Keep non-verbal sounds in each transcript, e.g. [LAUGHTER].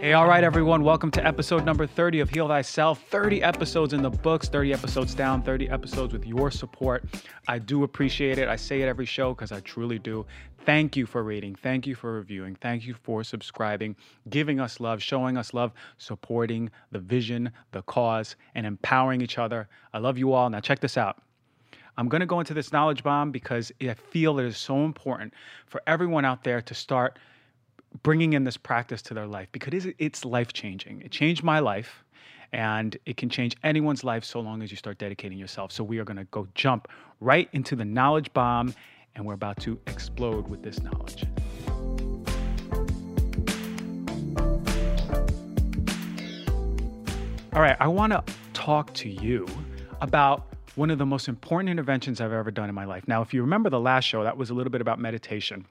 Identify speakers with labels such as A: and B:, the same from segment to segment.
A: Hey, all right, everyone. Welcome to episode number 30 of Heal Thyself. 30 episodes in the books, 30 episodes down, 30 episodes with your support. I do appreciate it. I say it every show because I truly do. Thank you for reading. Thank you for reviewing. Thank you for subscribing, giving us love, showing us love, supporting the vision, the cause, and empowering each other. I love you all. Now, check this out. I'm going to go into this knowledge bomb because I feel it is so important for everyone out there to start bringing in this practice to their life because it's life changing. It changed my life and it can change anyone's life so long as you start dedicating yourself. So we are going to go jump right into the knowledge bomb and we're about to explode with this knowledge. All right, I want to talk to you about one of the most important interventions I've ever done in my life. Now, if you remember the last show, that was a little bit about meditation.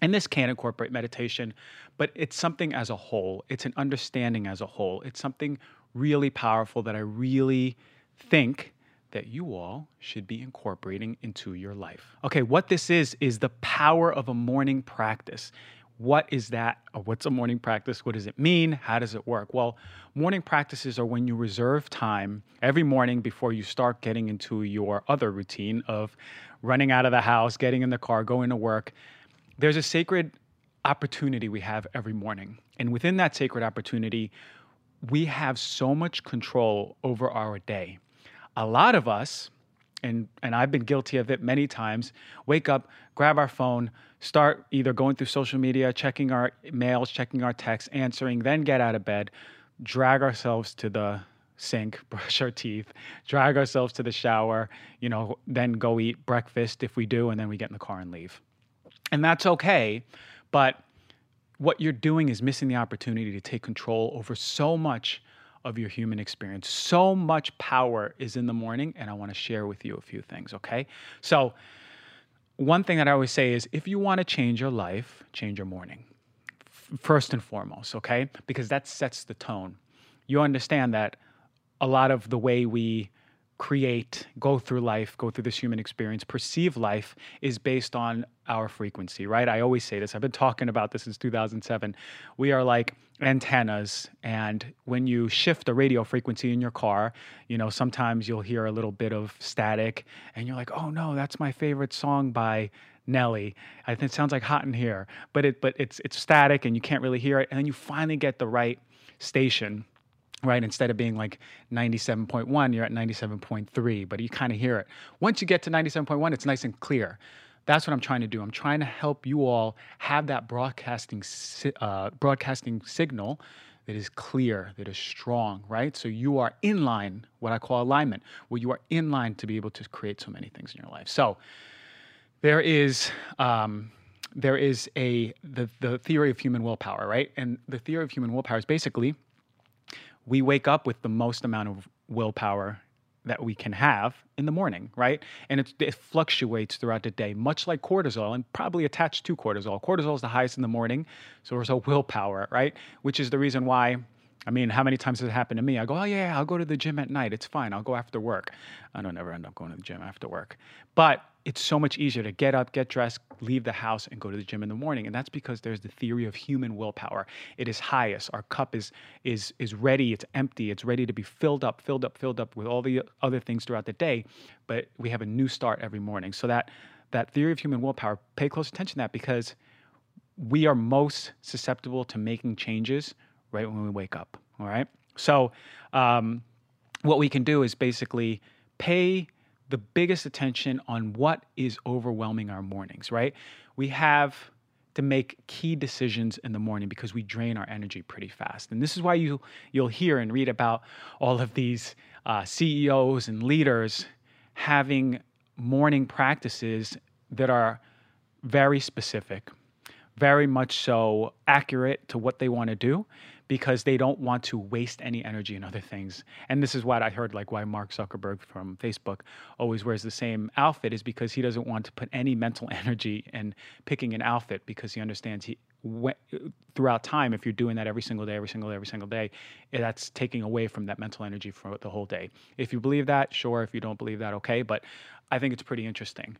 A: And this can incorporate meditation, but it's something as a whole. It's an understanding as a whole. It's something really powerful that I really think that you all should be incorporating into your life. Okay, what this is, is the power of a morning practice. What is that? Uh, what's a morning practice? What does it mean? How does it work? Well, morning practices are when you reserve time every morning before you start getting into your other routine of running out of the house, getting in the car, going to work there's a sacred opportunity we have every morning. And within that sacred opportunity, we have so much control over our day. A lot of us, and, and I've been guilty of it many times, wake up, grab our phone, start either going through social media, checking our mails, checking our texts, answering, then get out of bed, drag ourselves to the sink, [LAUGHS] brush our teeth, drag ourselves to the shower, you know, then go eat breakfast if we do, and then we get in the car and leave. And that's okay. But what you're doing is missing the opportunity to take control over so much of your human experience. So much power is in the morning, and I want to share with you a few things, okay? So, one thing that I always say is if you want to change your life, change your morning. First and foremost, okay? Because that sets the tone. You understand that a lot of the way we create, go through life, go through this human experience, perceive life is based on our frequency, right? I always say this. I've been talking about this since 2007. We are like antennas, and when you shift the radio frequency in your car, you know, sometimes you'll hear a little bit of static, and you're like, oh no, that's my favorite song by Nelly. I think it sounds like Hot in Here, but it but it's it's static and you can't really hear it, and then you finally get the right station right? Instead of being like 97.1, you're at 97.3, but you kind of hear it. Once you get to 97.1, it's nice and clear. That's what I'm trying to do. I'm trying to help you all have that broadcasting uh, broadcasting signal that is clear, that is strong, right? So you are in line, what I call alignment, where you are in line to be able to create so many things in your life. So there is um, there is a the the theory of human willpower, right? And the theory of human willpower is basically we wake up with the most amount of willpower that we can have in the morning, right? And it, it, fluctuates throughout the day, much like cortisol, and probably attached to cortisol. Cortisol is the highest in the morning, so so willpower, right? Which is the reason why I mean, how many times has it happened to me? I go, oh yeah, I'll go to the gym at night. It's fine. I'll go after work. I don't ever end up going to the gym after work. But it's so much easier to get up, get dressed, leave the house, and go to the gym in the morning. And that's because there's the theory of human willpower. It is highest. Our cup is is is ready. It's empty. It's ready to be filled up, filled up, filled up with all the other things throughout the day. But we have a new start every morning. So that that theory of human willpower, pay close attention to that because we are most susceptible to making changes right when we wake up. All right. So, um, what we can do is basically pay the biggest attention on what is overwhelming our mornings, right? We have to make key decisions in the morning because we drain our energy pretty fast. And this is why you you'll hear and read about all of these uh, CEOs and leaders having morning practices that are very specific, very much so accurate to what they want to do because they don't want to waste any energy in other things. And this is what I heard like why Mark Zuckerberg from Facebook always wears the same outfit is because he doesn't want to put any mental [LAUGHS] energy in picking an outfit because he understands he throughout time if you're doing that every single day every single day every single day eh, that's taking away from that mental energy for the whole day. If you believe that sure. If you don't believe that okay. But i think it's pretty interesting.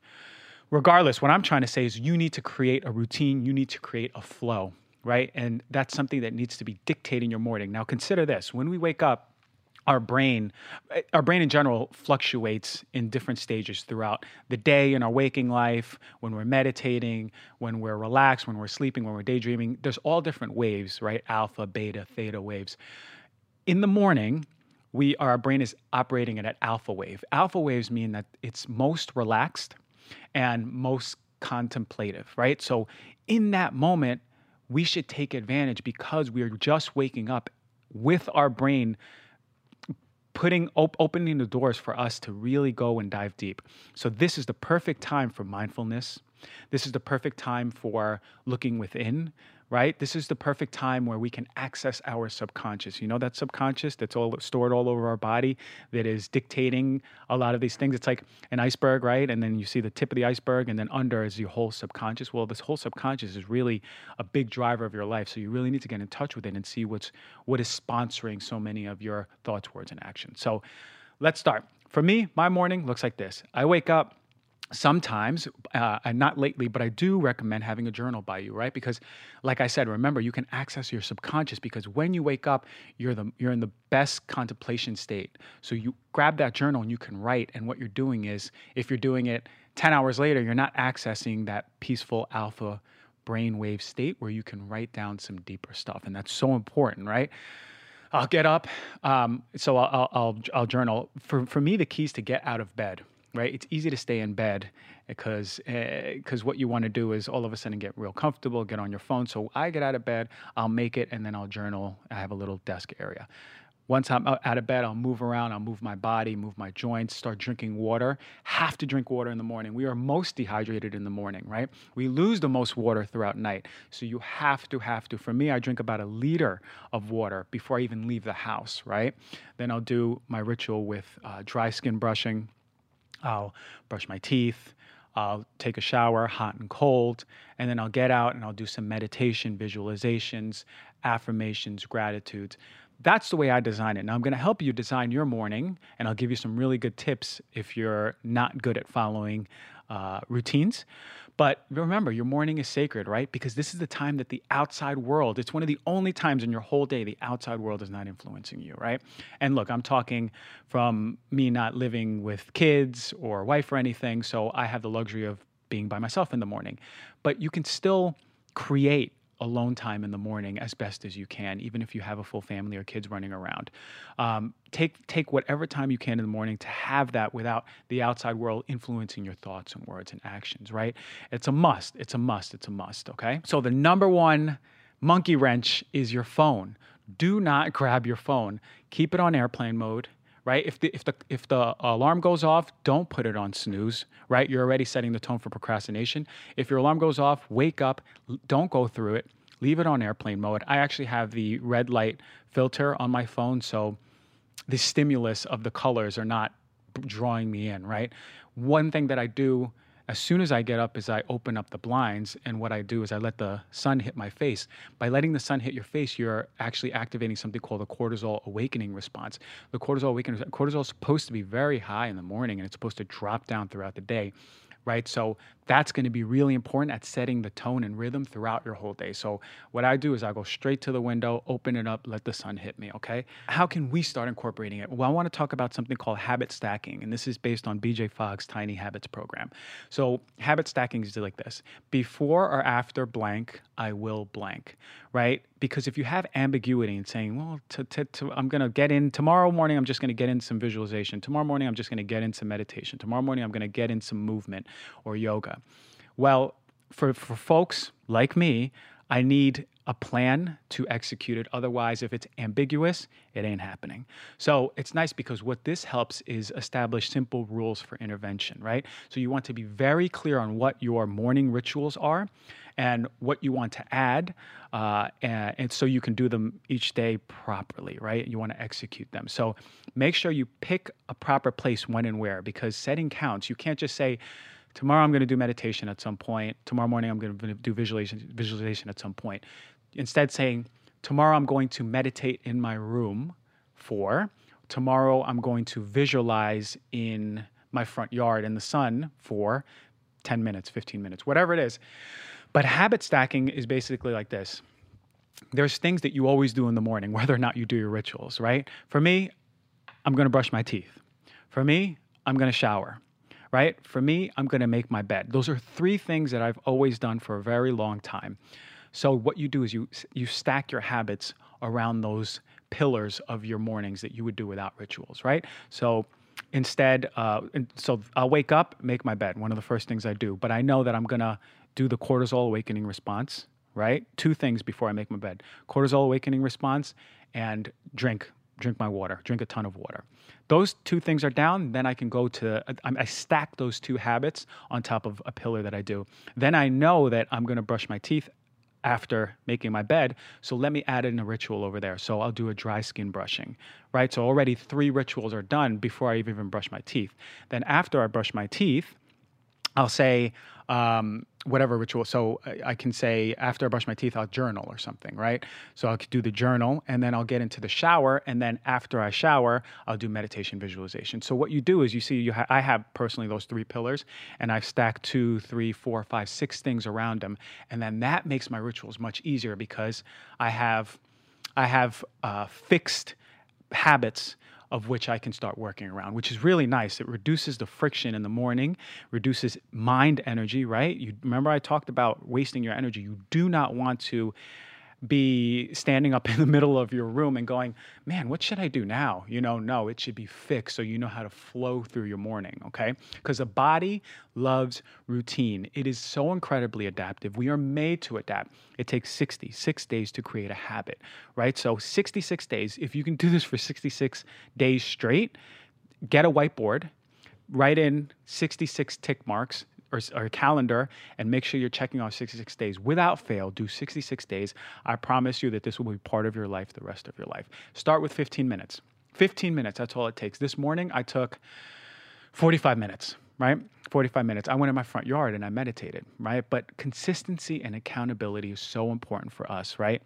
A: Regardless what i'm trying to say is you need to create a routine. You need to create a flow right? And that's something that needs to be dictating your morning. Now, consider this. When we wake up, our brain our brain in general fluctuates in different stages throughout the day in our waking life when we're meditating when we're relaxed when we're sleeping when we're daydreaming. There's all different waves right? Alpha beta theta waves. In the morning we our brain is operating at an alpha wave. Alpha waves mean that it's most relaxed and most contemplative right? So in that moment we should take advantage because we're just waking up with our brain putting op- opening the doors for us to really go and dive deep. So this is the perfect time for mindfulness. This is the perfect time for looking within, right? This is the perfect time where we can access our subconscious. You know that subconscious that's all stored all over our body that is dictating a lot of these things. It's like an iceberg, right? And then you see the tip of the iceberg, and then under is your whole subconscious. Well, this whole subconscious is really a big driver of your life. So you really need to get in touch with it and see what's what is sponsoring so many of your thoughts, words, and actions. So let's start. For me, my morning looks like this. I wake up sometimes uh, not lately but i do recommend having a journal by you right? Because like i said remember you can access your subconscious because when you wake up you're the you're in the best contemplation state. So you grab that journal and you can write and what you're doing is if you're doing it 10 hours later you're not accessing that peaceful alpha brainwave state where you can write down some deeper stuff and that's so important right? I'll get up, um, so I'll, I'll, I'll journal. For for me, the keys to get out of bed right? It's easy to stay in bed because because uh, what you want to do is all of a sudden get real comfortable, get on your phone. So I get out of bed, I'll make it, and then I'll journal. I have a little desk area. Once I'm out of bed, I'll move around, I'll move my body, move my joints, start drinking water. Have to drink water in the morning. We are most dehydrated in the morning, right? We lose the most water throughout night. So you have to, have to. For me, I drink about a liter of water before I even leave the house, right? Then I'll do my ritual with uh, dry skin brushing I'll brush my teeth. I'll take a shower, hot and cold, and then I'll get out and I'll do some meditation, visualizations, affirmations, gratitudes. That's the way I design it. Now, I'm going to help you design your morning, and I'll give you some really good tips if you're not good at following uh, routines. But remember, your morning is sacred, right? Because this is the time that the outside world, it's one of the only times in your whole day the outside world is not influencing you, right? And look, I'm talking from me not living with kids or wife or anything. So I have the luxury of being by myself in the morning. But you can still create alone time in the morning as best as you can, even if you have a full family or kids running around. Um, take take whatever time you can in the morning to have that without the outside world influencing your thoughts and words and actions. Right? It's a must. It's a must. It's a must. Okay. So the number one monkey wrench is your phone. Do not [LAUGHS] grab your phone. Keep it on airplane mode right? If the if the if the alarm goes off, don't put it on snooze, right? You're already setting the tone for procrastination. If your alarm goes off, wake up, don't go through it. Leave it on airplane mode. I actually have the red light filter on my phone, so the stimulus of the colors are not drawing me in, right? One thing that I do as soon as I get up is I open up the blinds and what I do is I let the sun hit my face. By letting the sun hit your face, you're actually activating something called the cortisol awakening response. The cortisol awakening cortisol is supposed to be very high in the morning and it's supposed to drop down throughout the day right? So that's going to be really important at setting the tone and rhythm throughout your whole day. So what I do is I go straight to the window, open it up, let the sun hit me, okay? How can we start incorporating it? Well, I want to talk about something called habit stacking, and this is based on BJ Fogg's Tiny Habits program. So habit stacking is like this. Before or after blank, I will blank, right? Because if you have ambiguity in saying, well, to, to, to, I'm going to get in tomorrow morning, I'm just going to get in some visualization. Tomorrow morning, I'm just going to get in some meditation. Tomorrow morning, I'm going to get in some movement or yoga. Well, for, for folks like me, I need a plan to execute it. Otherwise, if it's ambiguous, it ain't happening. So it's nice because what this helps is establish simple rules for intervention, right? So you want to be very clear on what your morning rituals are and what you want to add, uh, and, and, so you can do them each day properly, right? You want to execute them. So make sure you pick a proper place when and where because setting counts. You can't just say, tomorrow I'm going to do meditation at some point. Tomorrow morning I'm going to do visualization, visualization at some point. Instead, saying, tomorrow I'm going to meditate in my room for, tomorrow I'm going to visualize in my front yard in the sun for 10 minutes, 15 minutes, whatever it is. But habit stacking is basically like this there's things that you always do in the morning, [LAUGHS] whether or not you do your rituals, right? For me, I'm going to brush my teeth. For me, I'm going to shower, right? For me, I'm going to make my bed. Those are three things that I've always done for a very long time. So what you do is you you stack your habits around those pillars of your mornings that you would do without rituals, right? So instead, uh, so I'll wake up, make my bed. One of the first things I do, but I know that I'm gonna do the cortisol awakening response, right? Two things before I make my bed: cortisol awakening response and drink drink my water, drink a ton of water. Those two things are down, then I can go to, I, I stack those two habits on top of a pillar that I do. Then I know that I'm gonna brush my teeth after making my bed. So let me add in a ritual over there. So I'll do a dry skin brushing, right? So already three rituals are done before I even brush my teeth. Then after I brush my teeth, I'll say, um, whatever ritual. So I can say after I brush my teeth, I'll journal or something, right? So I'll do the journal and then I'll get into the shower. And then after I shower, I'll do meditation visualization. So what you do is you see, you ha- I have personally those three pillars and I've stacked two, three, four, five, six things around them. And then that makes my rituals much easier because I have, I have uh, fixed habits of which I can start working around, which is really nice. It reduces the friction in the morning, reduces mind energy, right? You remember I talked about wasting your energy. You do not want to be standing up [LAUGHS] in the middle of your room and going, man, what should I do now? You know, no, it should be fixed so you know how to flow through your morning, okay? Because the body loves routine. It is so incredibly adaptive. We are made to adapt. It takes 66 days to create a habit, right? So 66 days, if you can do this for 66 days straight, get a whiteboard, write in 66 tick marks or, or calendar and make sure you're checking off 66 days without fail. Do 66 days. I promise you that this will be part of your life the rest of your life. Start with 15 minutes. 15 minutes, that's all it takes. This morning I took 45 minutes, right? 45 minutes. I went in my front yard and I meditated, right? But consistency and accountability is so important for us, right?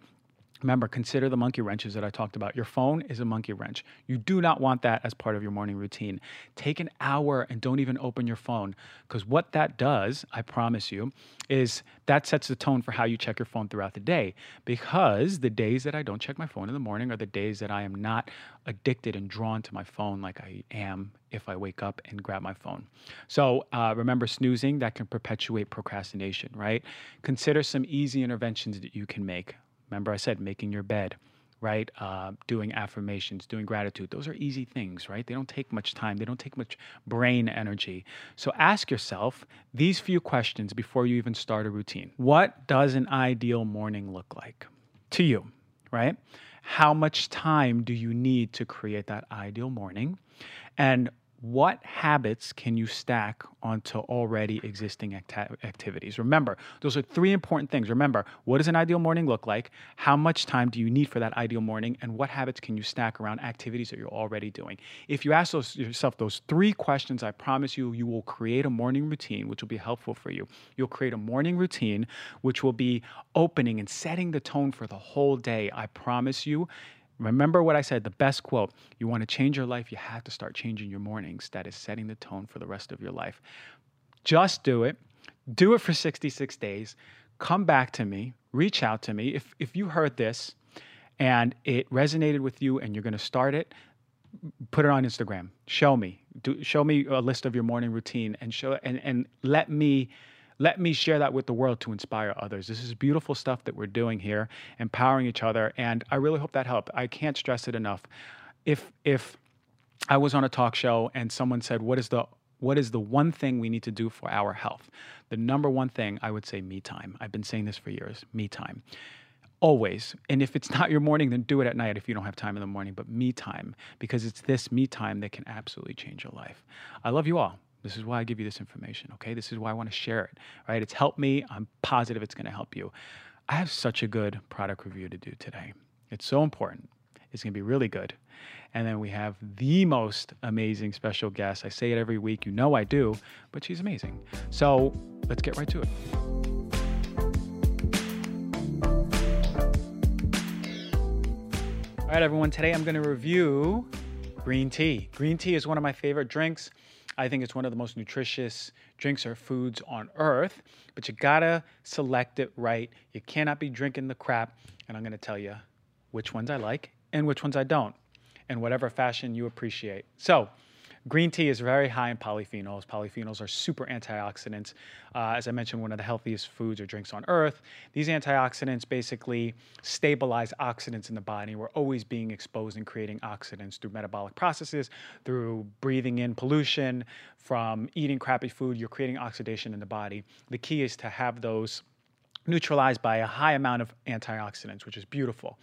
A: Remember, consider the monkey wrenches that I talked about. Your phone is a monkey wrench. You do not want that as part of your morning routine. Take an hour and don't even open your phone because what that does, I promise you, is that sets the tone for how you check your phone throughout the day. Because the days that I don't check my phone in the morning are the days that I am not addicted and drawn to my phone like I am if I wake up and grab my phone. So uh, remember, snoozing that can perpetuate procrastination, right? Consider some easy interventions that you can make. Remember, I said making your bed, right? Uh, doing affirmations, doing gratitude. Those are easy things, right? They don't take much time, they don't take much brain energy. So ask yourself these few questions before you even start a routine What does an ideal morning look like to you, right? How much time do you need to create that ideal morning? And what habits can you stack onto already existing acti- activities? Remember, those are three important things. Remember, what does an ideal morning look like? How much time do you need for that ideal morning? And what habits can you stack around activities that you're already doing? If you ask those, yourself those three questions, I promise you, you will create a morning routine, which will be helpful for you. You'll create a morning routine, which will be opening and setting the tone for the whole day. I promise you Remember what I said, the best quote. You want to change your life, you have to start changing your mornings. That is setting the tone for the rest of your life. Just do it. Do it for 66 days. Come back to me, reach out to me. If if you heard this and it resonated with you and you're going to start it, put it on Instagram. Show me. Do, show me a list of your morning routine and show and and let me let me share that with the world to inspire others. This is beautiful stuff that we're doing here, empowering each other, and I really hope that helped. I can't stress it enough. If if I was on a talk show and someone said, "What is the what is the one thing we need to do for our health?" The number one thing I would say me time. I've been saying this for years, me time. Always. And if it's [LAUGHS] not your morning, then do it at night if you don't have time in the morning, but me time, because it's this me time that can absolutely change your life. I love you all. This is why I give you this information, okay? This is why I want to share it, right? It's helped me. I'm positive it's going to help you. I have such a good product review to do today. It's so important. It's going to be really good. And then we have the most amazing special guest. I say it every week. You know I do, but she's amazing. So let's get right to it. All right, everyone. Today I'm going to review green tea. Green tea is one of my favorite drinks. I think it's one of the most nutritious drinks or foods on earth, but you gotta select it right. You cannot be drinking the crap. And I'm gonna tell you which ones I like and which ones I don't, in whatever fashion you appreciate. So, Green tea is very high in polyphenols. Polyphenols are super antioxidants. Uh, as I mentioned, one of the healthiest foods or drinks on earth. These antioxidants basically stabilize oxidants in the body. We're always being exposed and creating oxidants through metabolic processes, through breathing in pollution, from eating crappy food. You're creating oxidation in the body. The key is to have those neutralized by a high amount of antioxidants, which is beautiful.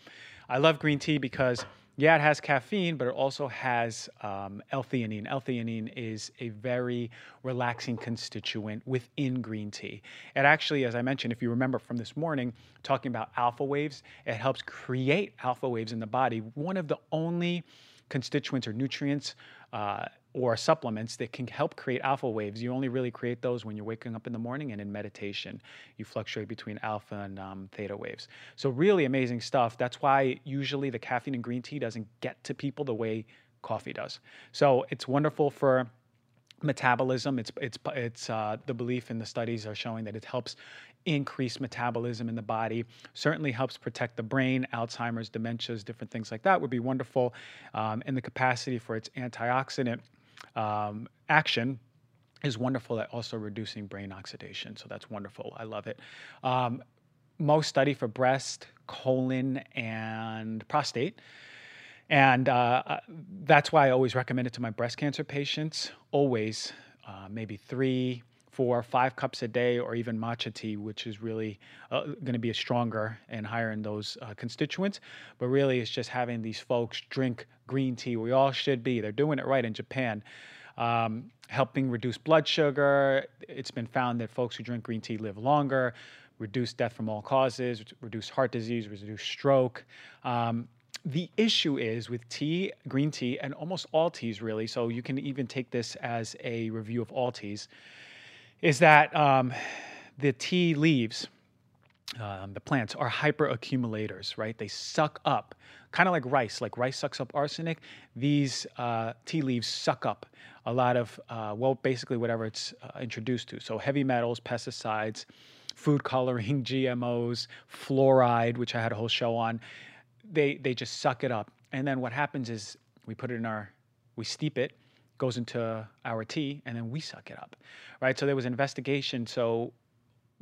A: I love green tea because yeah, it has caffeine, but it also has um, L-theanine. L-theanine is a very relaxing constituent within green tea. It actually, as I mentioned, if you remember from this morning, talking about alpha waves, it helps create alpha waves in the body. One of the only constituents or nutrients uh, or supplements that can help create alpha waves. You only really create those when you're waking up in the morning and in meditation. You fluctuate between alpha and um, theta waves. So, really amazing stuff. That's why usually the caffeine in green tea doesn't get to people the way coffee does. So, it's wonderful for metabolism. It's it's it's uh, the belief in the studies are showing that it helps increase metabolism in the body. Certainly helps protect the brain. Alzheimer's, dementias, different things like that would be wonderful. Um, and the capacity for its antioxidant um, action is wonderful at also reducing brain oxidation. So that's wonderful. I love it. Um, most study for breast, colon, and prostate. And uh, uh, that's why I always recommend it to my breast cancer patients. Always, uh, maybe three, four, five cups a day, or even matcha tea, which is really uh, going to be a stronger and higher in those uh, constituents. But really, it's just having these folks drink green tea. We all should be. They're doing it right in Japan. Um, helping reduce blood sugar. It's been found that folks who drink green tea live longer, reduce death from all causes, reduce heart disease, reduce stroke. Um, the issue is with tea, green tea, and almost all teas really. So you can even take this as a review of all teas is that um, the tea leaves, um, the plants, are hyperaccumulators, right? They suck up, kind of like rice. Like rice sucks up arsenic. These uh, tea leaves suck up a lot of, uh, well, basically whatever it's uh, introduced to. So heavy metals, pesticides, food coloring, [LAUGHS] GMOs, fluoride, which I had a whole show on. They they just suck it up, and then what happens is we put it in our, we steep it, goes into our tea, and then we suck it up, right? So there was investigation. So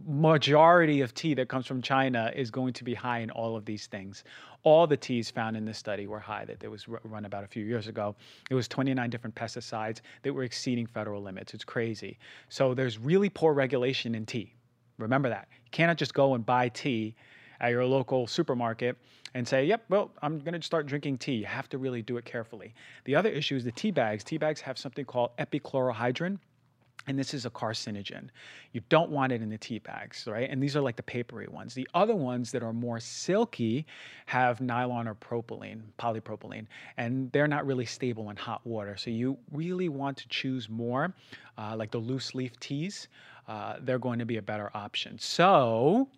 A: majority of tea that comes from China is going to be high in all of these things. All the teas found in this study were high that there was run about a few years ago. It was 29 different pesticides that were exceeding federal limits. It's crazy. So there's really poor regulation in tea. Remember that. You cannot just go and buy tea at your local supermarket and say, yep, well, I'm going to start drinking tea. You have to really do it carefully. The other issue is the tea bags. Tea bags have something called epichlorohydrin. And this is a carcinogen. You don't want it in the tea bags, right? And these are like the papery ones. The other ones that are more silky have nylon or propylene, polypropylene, and they're not really stable in hot water. So you really want to choose more, uh, like the loose leaf teas. Uh, they're going to be a better option. So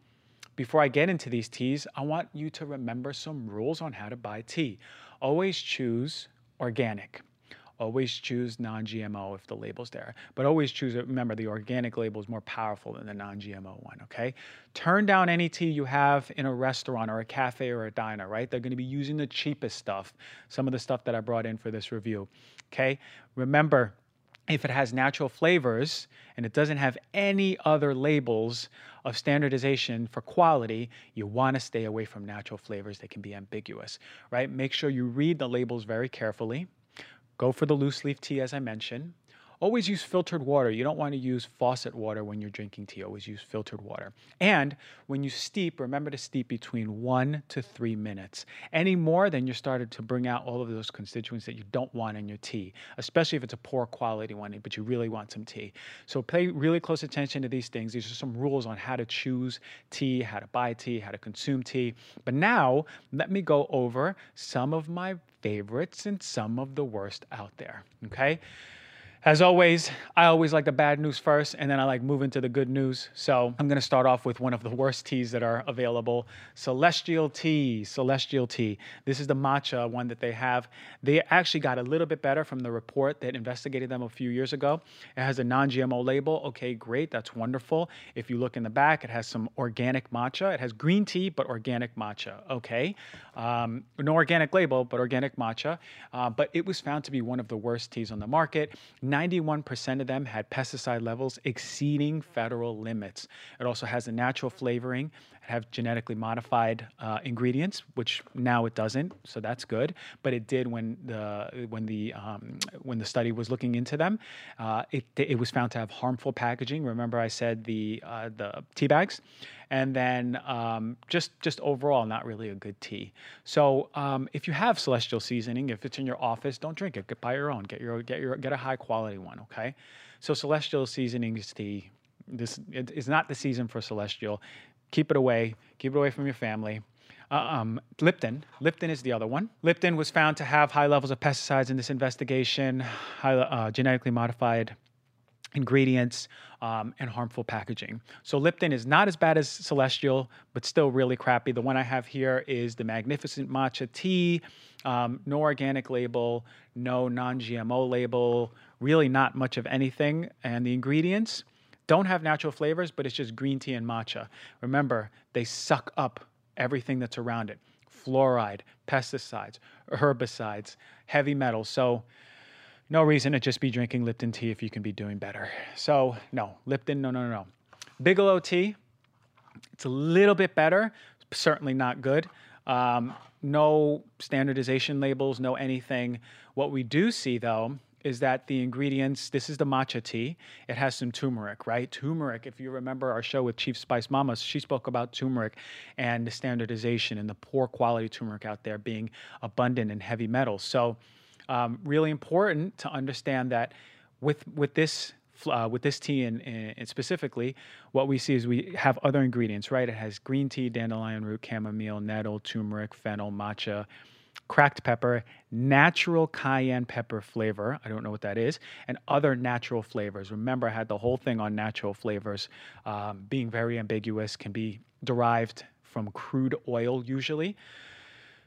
A: before I get into these teas, I want you to remember some rules on how to buy tea. Always choose organic. Always choose non GMO if the label's there. But always choose, remember, the organic label is more powerful than the non GMO one, okay? Turn down any tea you have in a restaurant or a cafe or a diner, right? They're gonna be using the cheapest stuff, some of the stuff that I brought in for this review, okay? Remember, if it has natural flavors and it doesn't have any other labels of standardization for quality, you want to stay away from natural flavors that can be ambiguous, right? Make sure you read the labels very carefully. Go for the loose leaf tea, as I mentioned. Always use filtered water. You don't want to use faucet water when you're drinking tea. Always use filtered water. And when you steep, remember to steep between one to three minutes. Any more, then you're started to bring out all of those constituents that you don't want in your tea, especially if it's a poor quality one, but you really want some tea. So pay really close attention to these things. These are some rules on how to choose tea, how to buy tea, how to consume tea. But now, let me go over some of my favorites and some of the worst out there. Okay? As always, I always like the bad news first, and then I like move into the good news. So I'm gonna start off with one of the worst teas that are available Celestial Tea. Celestial Tea. This is the matcha one that they have. They actually got a little bit better from the report that investigated them a few years ago. It has a non GMO label. Okay, great. That's wonderful. If you look in the back, it has some organic matcha. It has green tea, but organic matcha. Okay. Um, no organic label, but organic matcha. Uh, but it was found to be one of the worst teas on the market 91% of them had pesticide levels exceeding federal limits. It also has a natural flavoring. It have genetically modified uh, ingredients, which now it doesn't, so that's good. But it did when the when the um, when the study was looking into them. Uh, it it was found to have harmful packaging. Remember, I said the uh, the tea bags, and then um, just just overall not really a good tea. So um, if you have celestial seasoning, if it's in your office, don't drink it. Get buy your own. Get your get your get a high quality one. Okay. So celestial seasonings tea. This is not the season for celestial keep it away, keep it away from your family. Uh, um, Lipton. Lipton is the other one. Lipton was found to have high levels of pesticides in this investigation, high, uh, genetically modified ingredients, um, and harmful packaging. So Lipton is not as bad as Celestial, but still really crappy. The one I have here is the Magnificent Matcha Tea. Um, no organic label, no non GMO label, really not much of anything. And the ingredients don't have natural flavors, but it's just green tea and matcha. Remember, they suck up everything that's around it fluoride, pesticides, herbicides, heavy metals. So, no reason to just be drinking Lipton tea if you can be doing better. So, no, Lipton, no, no, no. no. Bigelow tea, it's a little bit better, certainly not good. Um, no standardization labels, no anything. What we do see, though, is that the ingredients, this is the matcha tea. It has some turmeric, right? Turmeric, if you remember our show with Chief Spice Mama, she spoke about turmeric and the standardization and the poor quality turmeric out there being abundant in heavy metals. So, um, really important to understand that with, with this uh, with this tea and, specifically, what we see is we have other ingredients, right? It has green tea, dandelion root, chamomile, nettle, turmeric, fennel, matcha, cracked pepper, natural cayenne pepper flavor. I don't know what that is, and other natural flavors. Remember, I had the whole thing on natural flavors um, being very ambiguous, can be derived from crude oil usually.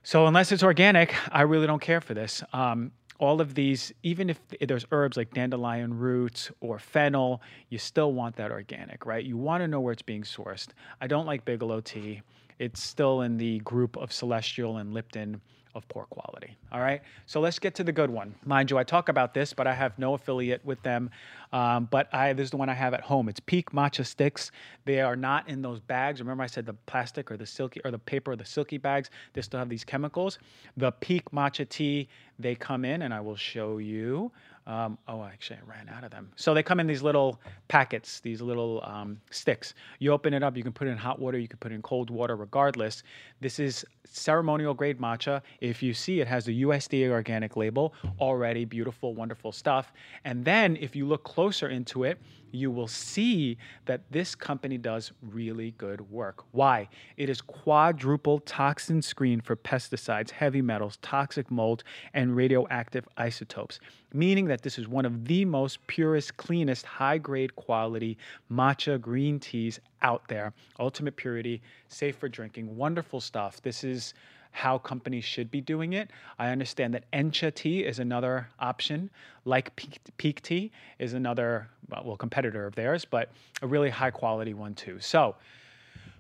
A: So, unless it's organic, I really don't care for this. Um, all of these, even if there's herbs like dandelion roots or fennel, you still want that organic, right? You want to know where it's being sourced. I don't like Bigelow tea. It's still in the group of Celestial and Lipton of poor quality. All right. So let's get to the good one. Mind you, I talk about this, but I have no affiliate with them. Um, but I this is the one I have at home. It's Pique Matcha Sticks. They are not in those bags. Remember, I said the plastic or the silky or the paper or the silky bags. They still have these chemicals. The Pique Matcha Tea, they come in, and I will show you. Um, oh, actually, I ran out of them. So they come in these little packets, these little um, sticks. You open it up, you can put it in hot water, you can put it in cold water, regardless. This is ceremonial grade matcha. If you see, it has the USDA organic label, already beautiful, wonderful stuff. And then if you look closer into it, you will see that this company does really good work. Why? It is quadruple toxin screen for pesticides, heavy metals, toxic mold, and radioactive isotopes, meaning that this is one of the most purest, cleanest, high grade quality matcha green teas out there. Ultimate purity, safe for drinking, wonderful stuff. This is how companies should be doing it. I understand that Encha tea is another option, like Peak, Pique tea is another well competitor of theirs, but a really high quality one too. So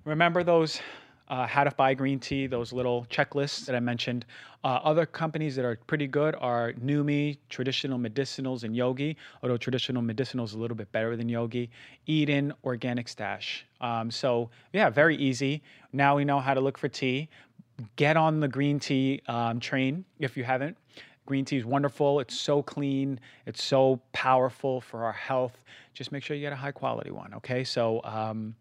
A: remember those uh, how to buy green tea, those little checklists that I mentioned. Uh, other companies that are pretty good are Numi, Traditional Medicinals, and Yogi, although Traditional Medicinals is a little bit better than Yogi. Eden, Organic Stash. Um, so, yeah, very easy. Now we know how to look for tea get on the green tea um, train if you haven't. Green tea is wonderful. It's so clean. It's so powerful for our health. Just make sure you get a high quality one. Okay. So, um,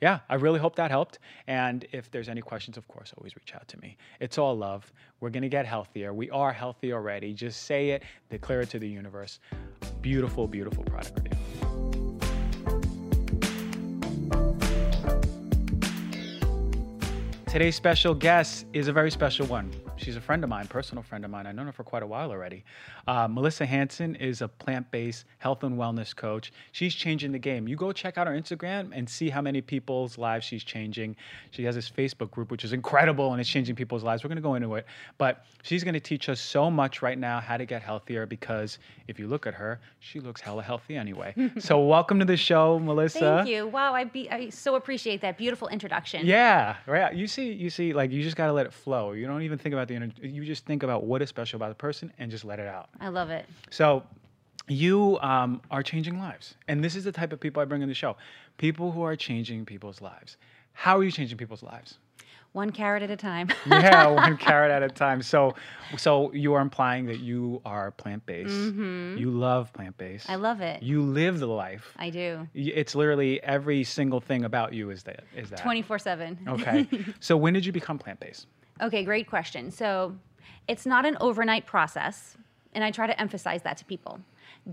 A: yeah, I really hope that helped. And if there's any questions, of course, always reach out to me. It's all love. We're going to get healthier. We are healthy already. Just say it, declare it to the universe. Beautiful, beautiful product review. Today's special guest is a very special one. She's a friend of mine, personal friend of mine. I've known her for quite a while already. Uh, Melissa Hanson is a plant based health and wellness coach. She's changing the game. You go check out her Instagram and see how many people's lives she's changing. She has this Facebook group, which is incredible and it's changing people's lives. We're going to go into it. But she's going to teach us so much right now how to get healthier because if you look at her, she looks hella healthy anyway. [LAUGHS] so, welcome to the show, Melissa.
B: Thank you. Wow, I, be, I so appreciate that beautiful introduction.
A: Yeah, right. You see, you see, like you just got to let it flow. You don't even think about the, inter- you just think about what is special about the person and just let it out.
B: I love it.
A: So, you um, are changing lives. And this is the type of people I bring in the show people who are changing people's lives. How are you changing people's lives?
B: One carrot at a time. [LAUGHS]
A: yeah, one [LAUGHS] carrot at a time. So, so you are implying that you are plant based.
B: Mhm.
A: You love plant based.
B: I love it.
A: You live the life.
B: I do.
A: It's literally every single thing about you is that. Is that
B: 24 7.
A: Okay. [LAUGHS] so when did you become plant based?
B: Okay, great question. So it's not an overnight process, and I try to emphasize that to people.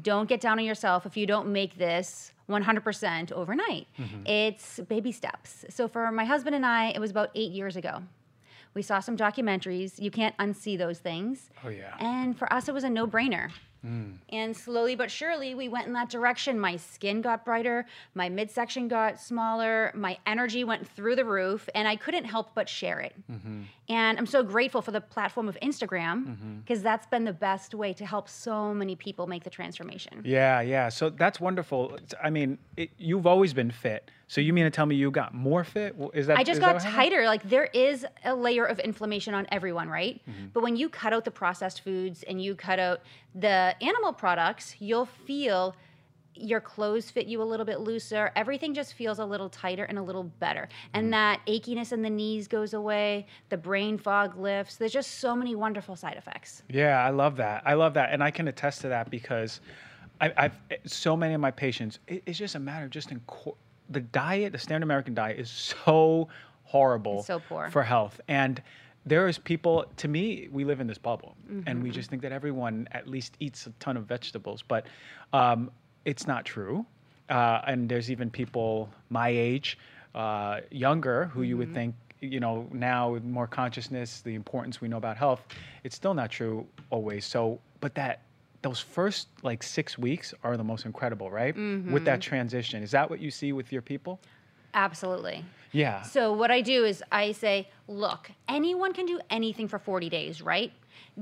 B: Don't get down on yourself if you don't make this 100% overnight. Mm-hmm. It's baby steps. So for my husband and I, it was about eight years ago. We saw some documentaries. You can't unsee those things.
A: Oh yeah.
B: And for us, it was a no brainer.
A: Mm.
B: And slowly but surely, we went in that direction. My skin got brighter, my midsection got smaller, my energy went through the roof, and I couldn't help but share it.
A: Mm-hmm.
B: And I'm so grateful for the platform of Instagram because that's been the best way to help so many people make the transformation.
A: Yeah, yeah. So that's wonderful. I mean, it, you've always been fit. So you mean to tell me you got more fit? Is that?
B: I just got tighter. Like there is a layer of inflammation on everyone, right?
A: Mm-hmm.
B: But when you cut out the processed foods and you cut out the animal products, you'll feel your clothes fit you a little bit looser. Everything just feels a little tighter and a little better. And that achiness in the knees goes away, the brain fog lifts. There's just so many wonderful side effects.
A: Yeah, I love that. I love that, and I can attest to that because I, I've so many of my patients. It, it's just a matter of just in the diet. The standard American diet is so horrible,
B: It's so poor.
A: for health, and there is people. To me, we live in this bubble, and we just think that everyone at least eats a ton of vegetables, but um, it's not true. Uh, and there's even people my age, uh, younger, who you would think you know now with more consciousness the importance we know about health it's still not true always so but that those first like six weeks are the most incredible right with that mm-hmm. transition is that what you see with your people
B: Absolutely.
A: yeah
B: So what I do is I say, look, anyone can do anything for 40 days, right?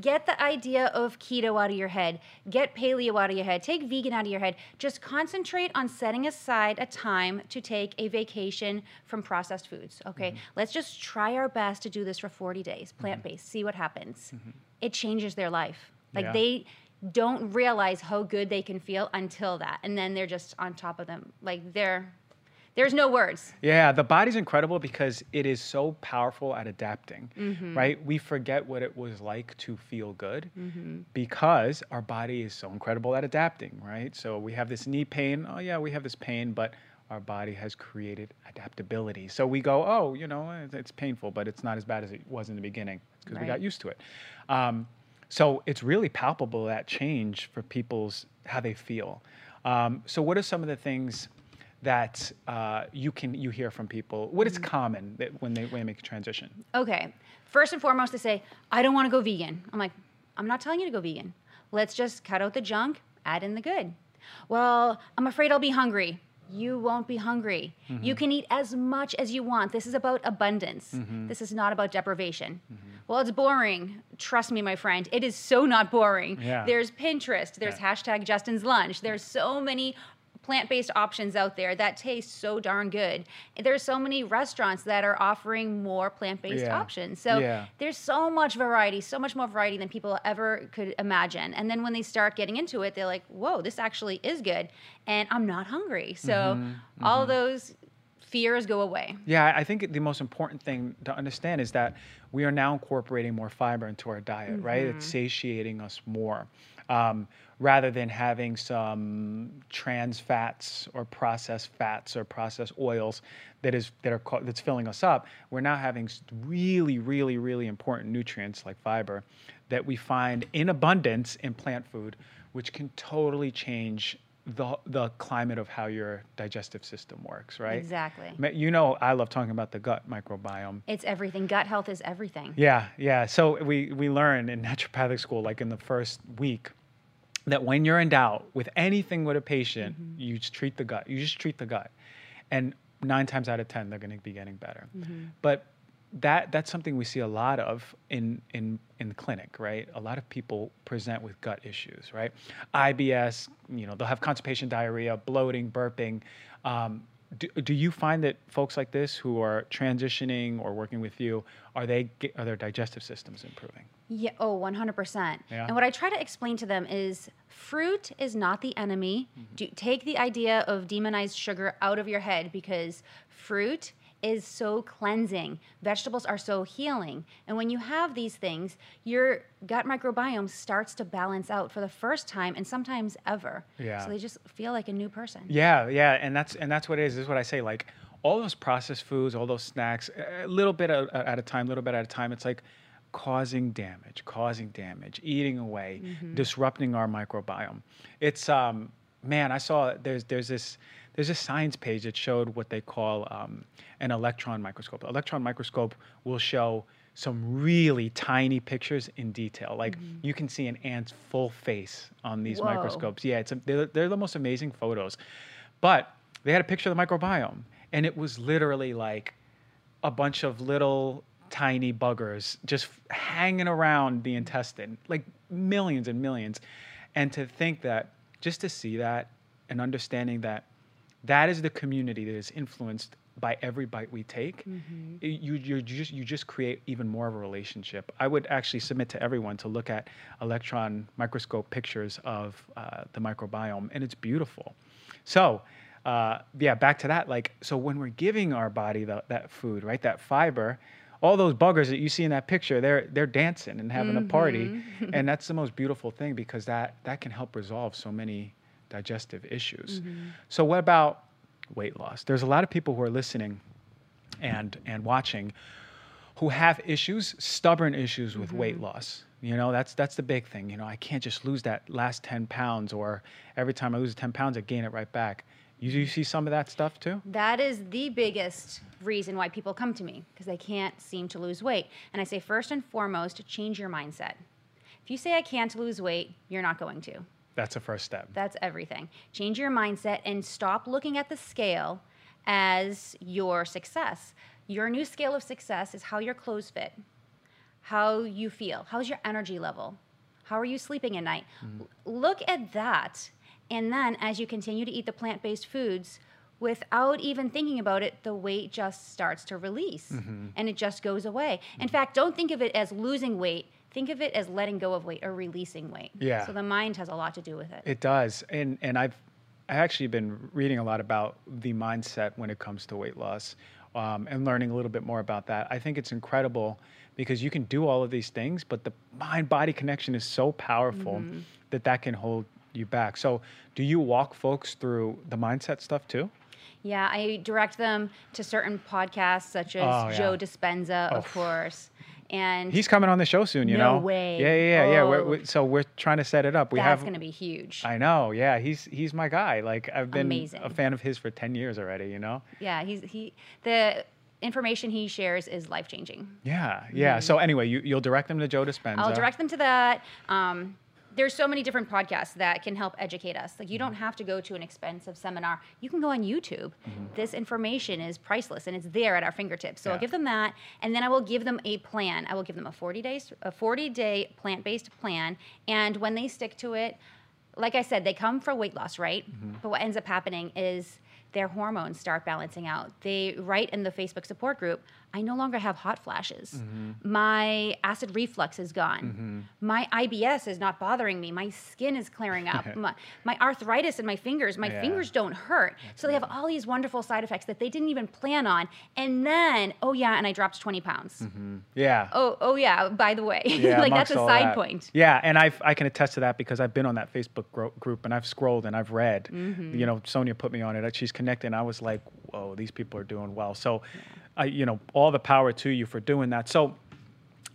B: Get the idea of keto out of your head. Get paleo out of your head. Take vegan out of your head. Just concentrate on setting aside a time to take a vacation from processed foods. Okay? Mm-hmm. Let's just try our best to do this for 40 days, mm-hmm. plant-based. See what happens. It changes their life. Like
A: Yeah.
B: they don't realize how good they can feel until that. And then they're just on top of them. Like they're there's no words.
A: Yeah, the body's incredible because it is so powerful at adapting,
B: Mm-hmm.
A: right? We forget what it was like to feel good because our body is so incredible at adapting, right? So we have this knee pain. Oh, yeah, we have this pain, but our body has created adaptability. So we go, oh, you know, it's- painful, but it's not as bad as it was in the beginning because we got used to it. Um, so it's really palpable that change for people's how they feel. Um, so what are some of the things that uh, you can you hear from people? What is common that when they when they make a transition?
B: Okay. First and foremost, they say, I don't want to go vegan. I'm like, I'm not telling you to go vegan. Let's just cut out the junk, add in the good. Well, I'm afraid I'll be hungry. You won't be hungry. You mm-hmm. can eat as much as you want. This is about abundance. Mm-hmm. This is not about deprivation. Mm-hmm. Well, it's boring. Trust me, my friend. It is so not boring.
A: Yeah.
B: There's Pinterest, there's
A: Yeah.
B: hashtag Justin's Lunch. There's so many plant-based options out there that taste so darn good. There's so many restaurants that are offering more plant-based
A: Yeah.
B: options. So
A: Yeah.
B: there's so much variety, so much more variety than people ever could imagine. And then when they start getting into it, they're like, "Whoa, this actually is good." And I'm not hungry. So
A: Mm-hmm.
B: all those fears go away.
A: Yeah, I- I think the most important thing to understand is that we are now incorporating more fiber into our diet, right? It's satiating us more. Um, rather than having some trans fats or processed fats or processed oils that is that are that's filling us up, we're now having really, really, really important nutrients like fiber that we find in abundance in plant food, which can totally change the the climate of how your digestive system works, right?
B: Exactly.
A: You know, I love talking about the gut microbiome.
B: It's everything. Gut health is everything.
A: Yeah, yeah. So we we learn in naturopathic school, like in the first week, that when you're in doubt with anything with a patient, you just treat the gut. You just treat the gut, and nine times out of ten, they're going to be getting better. But that that's something we see a lot of in in in the clinic, right? A lot of people present with gut issues, right? IBS, you know, they'll have constipation, diarrhea, bloating, burping. Um, do, do you find that folks like this who are transitioning or working with you are they are their digestive systems improving?
B: Yeah, oh, 100%.
A: Yeah.
B: And what I try to explain to them is fruit is not the enemy. Mm-hmm. Do, take the idea of demonized sugar out of your head because fruit is so cleansing. Vegetables are so healing. And when you have these things, your gut microbiome starts to balance out for the first time and sometimes ever.
A: Yeah.
B: So they just feel like a new person.
A: Yeah, yeah, and that's and that's what it is. This is what I say. Like all those processed foods, all those snacks, a little bit at, at a time, little bit at a time. It's like causing damage, causing damage, eating away, disrupting our microbiome. It's um, man, I saw there's there's this there's a science page that showed what they call um, an electron microscope. Electron microscope will show some really tiny pictures in detail. Like you can see an ant's full face on these
B: Whoa.
A: microscopes. Yeah, it's a, they're, they're the most amazing photos. But they had a picture of the microbiome, and it was literally like a bunch of little tiny buggers just hanging around the intestine, like millions and millions. And to think that, just to see that and understanding that that is the community that is influenced by every bite we take,
B: Mm-hmm.
A: you, you just you just create even more of a relationship. I would actually submit to everyone to look at electron microscope pictures of uh, the microbiome, and it's beautiful. So, uh, yeah, back to that. Like, so when we're giving our body the, that food, right, that fiber, all those buggers that you see in that picture, they're they're dancing and having a party, [LAUGHS] and that's the most beautiful thing because that that can help resolve so many digestive issues. Mm-hmm. So, what about weight loss? There's a lot of people who are listening and and watching who have issues, stubborn issues with weight mm-hmm. loss. You know, that's that's the big thing. You know, I can't just lose that last 10 pounds or every time I lose 10 pounds, I gain it right back. You, you see some of that stuff too?
B: That is the biggest reason why people come to me because they can't seem to lose weight. And I say, first and foremost, change your mindset. If you say, I can't lose weight, you're not going to.
A: That's a first step.
B: That's everything. Change your mindset and stop looking at the scale as your success. Your new scale of success is how your clothes fit, how you feel, how's your energy level, how are you sleeping at night. L- Look at that. And then as you continue to eat the plant based foods, without even thinking about it, the weight just starts to release mm-hmm. and it just goes away. In mm-hmm. fact, don't think of it as losing weight. Think of it as letting go of weight or releasing weight.
A: Yeah.
B: So the mind has a lot to do with it.
A: It does, and and I've I actually been reading a lot about the mindset when it comes to weight loss, um, and learning a little bit more about that. I think it's incredible because you can do all of these things, but the mind body connection is so powerful that that can hold you back. So, do you walk folks through the mindset stuff too?
B: Yeah, I direct them to certain podcasts such as
A: Oh, yeah.
B: Joe Dispenza, of
A: Oh.
B: course. And
A: He's coming on the show soon. You
B: No
A: know?
B: way.
A: Yeah, yeah, yeah. yeah. We're,
B: Oh.
A: we so we're trying to set it up. We
B: that's
A: have.
B: going to be huge.
A: I know. Yeah, he's he's my guy. Like I've been
B: Amazing.
A: a fan of his for ten years already. You know.
B: yeah, he's he the information he shares is life changing.
A: Yeah, yeah. So anyway, you, you'll direct them to Joe Dispenza.
B: I'll direct them to that. Um, there's so many different podcasts that can help educate us. Like you don't have to go to an expensive seminar. You can go on YouTube. Mm-hmm. This information is priceless and it's there at our fingertips. So
A: Yeah.
B: I'll give them that, and then I will give them a plan. I will give them a 40 days, a 40 day plant based plan, and when they stick to it, like I said, they come for weight loss, right? Mm-hmm. But what ends up happening is their hormones start balancing out. They write in the Facebook support group, I no longer have hot flashes. Mm-hmm. My acid reflux is gone. Mm-hmm. My IBS is not bothering me. My skin is clearing up. [LAUGHS] my, my arthritis in my fingers, my
A: Yeah.
B: fingers don't hurt. so they have all these wonderful side effects that they didn't even plan on. And then, oh yeah, and I dropped 20 pounds. Mm-hmm.
A: Yeah.
B: Oh, oh yeah, by the way. [LAUGHS]
A: Yeah,
B: like that's a side
A: that.
B: point.
A: Yeah, and I I can attest to that because I've been on that Facebook gro- group and I've scrolled and I've read.
B: Mm-hmm.
A: You know, Sonia put me on it. She's connected. And I was like, whoa, these people are doing well. So, I you know, all the power to you for doing that. So,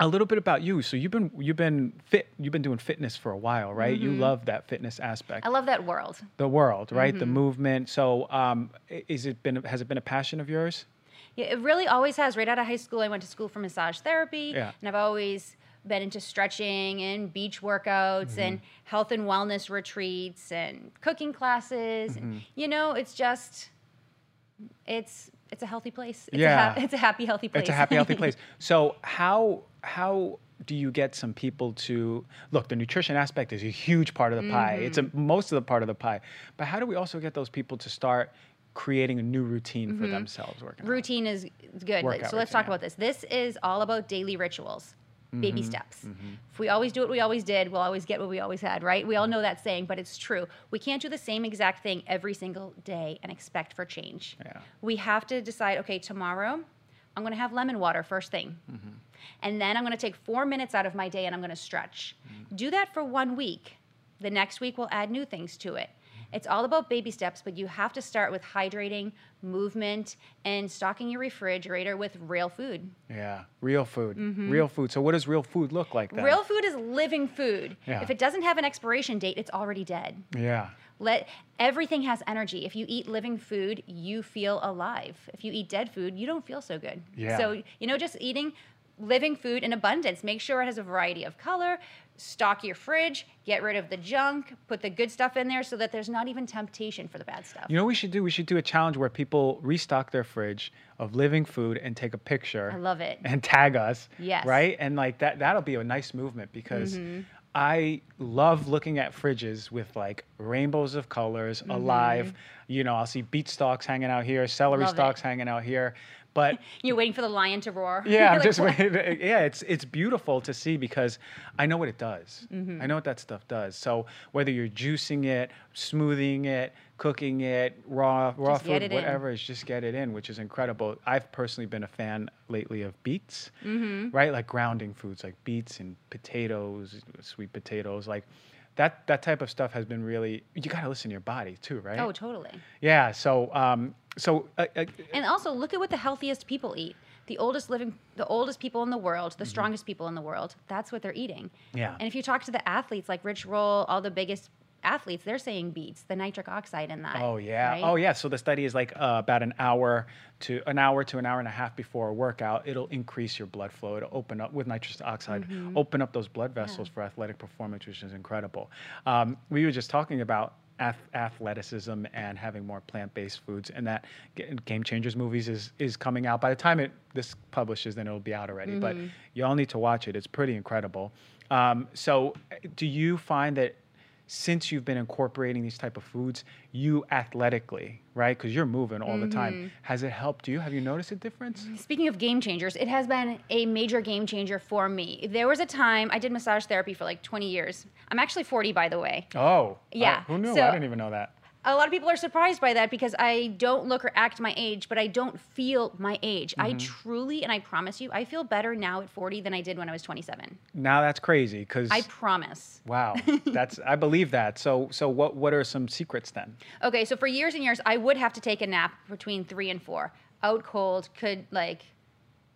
A: a little bit about you. So you've been you've been fit. You've been doing fitness for a while, right? You love that fitness aspect.
B: I love that world.
A: the world, right? The movement. So, um, is it been has it been a passion of yours?
B: Yeah, it really always has. Right out of high school, I went to school for massage therapy,
A: Yeah.
B: and I've always been into stretching and beach workouts
A: Mm-hmm.
B: and health and wellness retreats and cooking classes.
A: Mm-hmm.
B: And, you know, it's just, it's it's a healthy place. It's
A: Yeah.
B: a ha- it's a happy, healthy place.
A: It's a happy, healthy [LAUGHS] place. So how how do you get some people to look? The nutrition aspect is a huge part of the pie. It's a
B: Mm-hmm.
A: most of the part of the pie. But how do we also get those people to start creating a new routine
B: Mm-hmm.
A: for themselves? Working
B: routine is is good.
A: Workout
B: so let's
A: routine,
B: talk
A: yeah.
B: about this. This is all about daily rituals, baby
A: Mm-hmm.
B: steps. If we always do what we always did, we'll always get what we always had, right? We all know that saying, but it's true. We can't do the same exact thing every single day and expect for change.
A: Yeah.
B: We have to decide, okay, tomorrow I'm going to have lemon water first thing.
A: Mm-hmm.
B: And then I'm going to take 4 minutes out of my day and I'm going to stretch.
A: Mm-hmm.
B: Do that for 1 week. The next week we'll add new things to it. It's all about baby steps, but you have to start with hydrating, movement, and stocking your refrigerator with real food.
A: Yeah, real food, real food. So what does real food look like then?
B: Mm-hmm. Real food is living food.
A: Yeah.
B: If it doesn't have an expiration date, it's already dead.
A: Yeah.
B: Let everything has energy. If you eat living food, you feel alive. If you eat dead food, you don't feel so good.
A: Yeah.
B: So, you know, just eating living food in abundance. Make sure it has a variety of color. Stock your fridge, get rid of the junk, put the good stuff in there so that there's not even temptation for the bad stuff.
A: You know what we should do? We should do a challenge where people restock their fridge of living food and take a picture.
B: I love it.
A: And tag us.
B: Yes. Mm-hmm.
A: Right? And like that that'll be a nice movement because I love looking at fridges with like rainbows of colors alive. You know, I'll see beet stalks hanging out here, celery
B: Mm-hmm. Love it.
A: stalks hanging out here. But [LAUGHS]
B: You're waiting for the lion to roar.
A: yeah, I'm [LAUGHS]
B: like,
A: just waiting. [LAUGHS] Yeah, it's it's beautiful to see because I know what it does.
B: Mm-hmm.
A: I know what that stuff does. So whether you're juicing it, smoothing it, cooking it, raw raw
B: Just
A: food,
B: it in.
A: whatever, is just get it in, which is incredible. I've personally been a fan lately of beets,
B: Mm-hmm.
A: right? Like grounding foods, like beets and potatoes, sweet potatoes, like. That, that type of stuff has been really you got to listen to your body too right
B: Oh, totally.
A: yeah so um so uh, uh,
B: And also look at what the healthiest people eat. The oldest living, the oldest people in the world, the strongest people in the world. That's what they're eating.
A: Mm-hmm. Yeah.
B: And if you talk to the athletes like Rich Roll, all the biggest athletes, they're saying beets, the nitric oxide in that.
A: Oh yeah.
B: right?
A: Oh yeah. So the study is like uh, about an hour to an hour to an hour and a half before a workout. It'll increase your blood flow. It'll open up with nitrous oxide,
B: Mm-hmm.
A: open up those blood vessels for athletic performance, which is incredible. Um, we were just talking about athleticism and having more plant-based foods, and that Game Changers movies is is coming out. By the time it this publishes, then it'll be out already. But
B: Mm-hmm.
A: you all need to watch it. It's pretty incredible. Um, so, do you find that? since you've been incorporating these type of foods, you athletically, right? Because you're moving all the
B: Mm-hmm.
A: time. Has it helped you? Have you noticed a difference?
B: Speaking of game changers, it has been a major game changer for me. There was a time I did massage therapy for like 20 years. I'm actually 40, by the way.
A: Oh,
B: Yeah,
A: uh, who knew?
B: so-
A: I didn't even know that.
B: A lot of people are surprised by that because I don't look or act my age, but I don't feel my age. I
A: Mm-hmm.
B: truly, and I promise you, I feel better now at 40 than I did when I was 27.
A: Now that's crazy. Because
B: I promise.
A: wow, [LAUGHS] that's I believe that. So so what what are some secrets then?
B: Okay, so for years and years, I would have to take a nap between three and four. Out cold, could like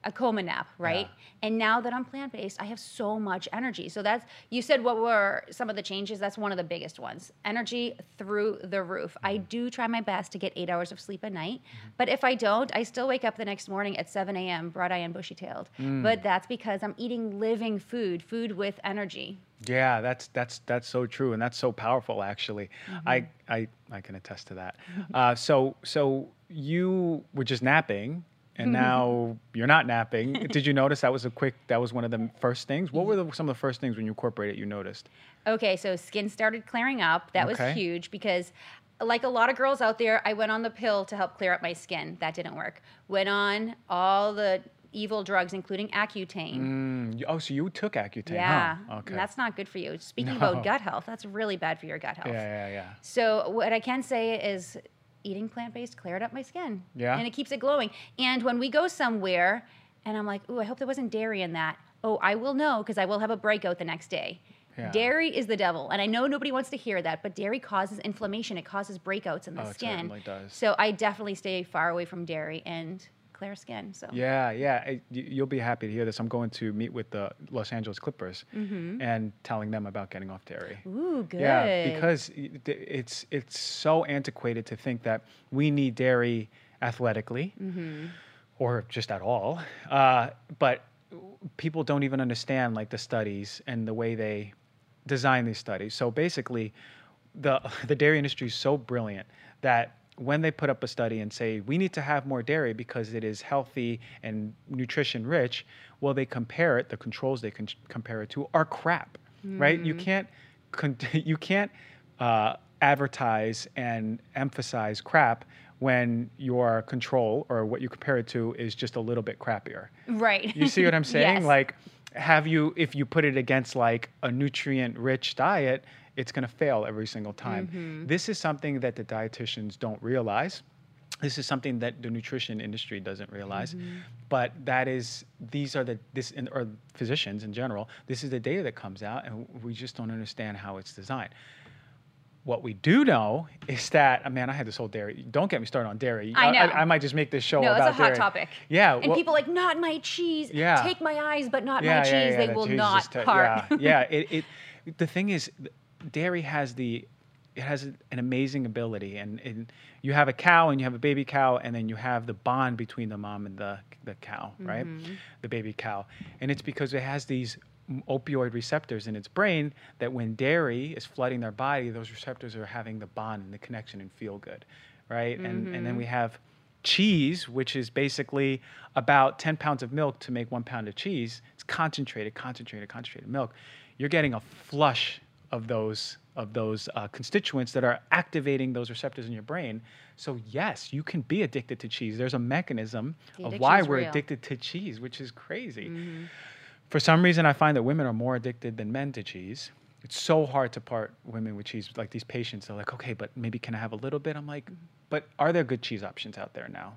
B: a coma nap, right? And now that I'm plant based, I have so much energy. So that's, you said what were some of the changes? That's one of the biggest ones. Energy through the roof. I do try my best to get eight hours of sleep a night, but if I don't, I still wake up the next morning at 7 a.m., broad eyed and bushy tailed. But that's because I'm eating living food, food with energy.
A: Yeah, that's that's that's so true, and that's so powerful. Actually,
B: Mm-hmm.
A: I I I can attest to that. Uh, so so you were just napping, and [LAUGHS] now you're not napping. Did you notice that was a quick? That was one of the first things. What were the, some of the first things when you incorporated? You noticed?
B: Okay, so skin started clearing up. That
A: Okay.
B: was huge because, like a lot of girls out there, I went on the pill to help clear up my skin. That didn't work. Went on all the evil drugs, including Accutane.
A: Mm, oh, so you took Accutane?
B: Yeah,
A: Huh? Okay.
B: and that's not good for you. Speaking
A: No.
B: about gut health, that's really bad for your gut health.
A: yeah, yeah, yeah.
B: So what I can say is eating plant-based cleared up my skin.
A: Yeah?
B: And it keeps it glowing. And when we go somewhere and I'm like, "Ooh, I hope there wasn't dairy in that." Oh, I will know because I will have a breakout the next day.
A: Yeah.
B: Dairy is the devil. And I know nobody wants to hear that, but dairy causes inflammation. It causes breakouts in the
A: Oh, it
B: skin.
A: certainly does.
B: So I definitely stay far away from dairy and clear skin. So
A: Yeah, yeah. I- You'll be happy to hear this. I'm going to meet with the Los Angeles Clippers and telling them about getting off dairy.
B: Mm-hmm. Ooh, good.
A: Yeah, because it's it's so antiquated to think that we need dairy athletically
B: Mm-hmm.
A: or just at all. Uh, but people don't even understand like the studies and the way they design these studies. So basically, the the dairy industry is so brilliant that when they put up a study and say we need to have more dairy because it is healthy and nutrition rich, well they compare it. The controls they can compare it to are crap, right? You can't con- [LAUGHS] you can't uh, advertise and emphasize crap when your control or what you compare it to is just a little bit crappier.
B: right.
A: You see what I'm [LAUGHS] saying?
B: Yes.
A: Like, have you, if you put it against like a nutrient rich diet, it's going to fail every single time.
B: Mm-hmm.
A: This is something that the dietitians don't realize. This is something that the nutrition industry doesn't realize,
B: Mm-hmm.
A: but that is these are the this and or physicians in general. This is the data that comes out, and we just don't understand how it's designed. What we do know is that, uh, man, I had this whole dairy. Don't get me started on dairy.
B: I know.
A: I, might just make this show
B: no, it's
A: about
B: a hot
A: dairy.
B: topic.
A: Yeah,
B: And
A: well-
B: people like not my cheese.
A: Yeah.
B: Take my eyes, but not my cheese. they
A: the
B: will
A: cheese
B: not part.
A: Yeah, yeah. [LAUGHS] It, it, the thing is, dairy has the, it has an amazing ability, and, and you have a cow and you have a baby cow, and then you have the bond between the mom and the the cow, right?
B: Mm-hmm.
A: The baby cow, and it's because it has these opioid receptors in its brain that when dairy is flooding their body, those receptors are having the bond and the connection and feel good, right? And and then we have cheese, which is basically about 10 pounds of milk to make one pound of cheese. It's concentrated, concentrated, concentrated milk. You're getting a flush of those of those uh, constituents that are activating those receptors in your brain. So yes, you can be addicted to cheese. There's a mechanism
B: The
A: of why we're
B: real.
A: addicted to cheese, which is crazy. For some reason, I find that women are more addicted than men to cheese. It's so hard to part women with cheese. Like these patients, they're like, okay, but maybe can I have a little bit? I'm like, but are there good cheese options out there now?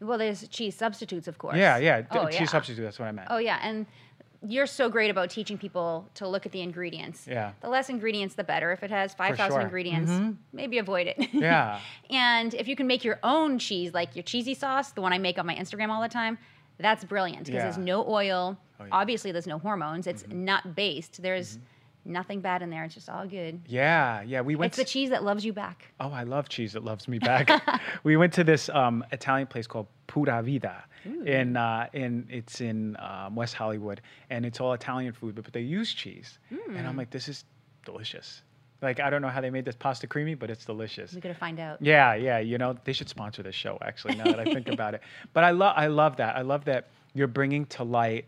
B: Well, there's cheese substitutes, of course.
A: Yeah, yeah,
B: Oh,
A: cheese
B: yeah.
A: substitute. That's what I meant.
B: Oh yeah, and you're so great about teaching people to look at the ingredients.
A: Yeah.
B: The less ingredients, the better. If it has 5,000
A: sure.
B: ingredients, mm-hmm. maybe avoid it. [LAUGHS]
A: Yeah.
B: and if you can make your own cheese, like your cheesy sauce, the one I make on my Instagram all the time, that's brilliant because there's no oil.
A: Oh, yeah.
B: Obviously, there's no hormones. It's mm-hmm. nut based. There's mm-hmm. Nothing bad in there. It's just all good.
A: Yeah, yeah. We went.
B: It's the cheese that loves you back.
A: oh, I love cheese that loves me back. [LAUGHS] we went to this um, Italian place called Pura Vita, in uh, in it's in um, West Hollywood, and it's all Italian food, but, but they use cheese, and
B: Hmm.
A: I'm like, this is delicious. Like I don't know how they made this pasta creamy, but it's delicious.
B: We gotta find out.
A: Yeah, yeah. You know, they should sponsor this show. Actually, now that I think [LAUGHS] about it, but I love, I love that. I love that you're bringing to light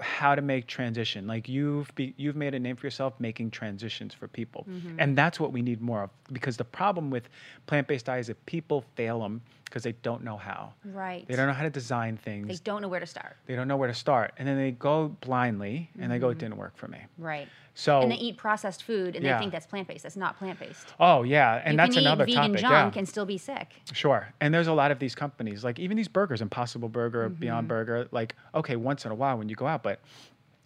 A: how to make transition. Like you've be, you've made a name for yourself making transitions for people,
B: Mm-hmm.
A: and that's what we need more of. Because the problem with plant-based diets is that people fail them because they don't know how.
B: Right.
A: They don't know how to design things.
B: They don't know where to start.
A: They don't know where to start, and then they go blindly, and they go, "It didn't work for me."
B: Right.
A: So,
B: and they eat processed food and
A: Yeah.
B: they think that's plant based. That's not plant based.
A: oh yeah, and
B: you
A: that's
B: can
A: another
B: eat vegan
A: topic.
B: junk
A: yeah.
B: and still be sick.
A: Sure. And there's a lot of these companies, like even these burgers, Impossible Burger,
B: Mm-hmm.
A: Beyond Burger, like, okay, once in a while when you go out, but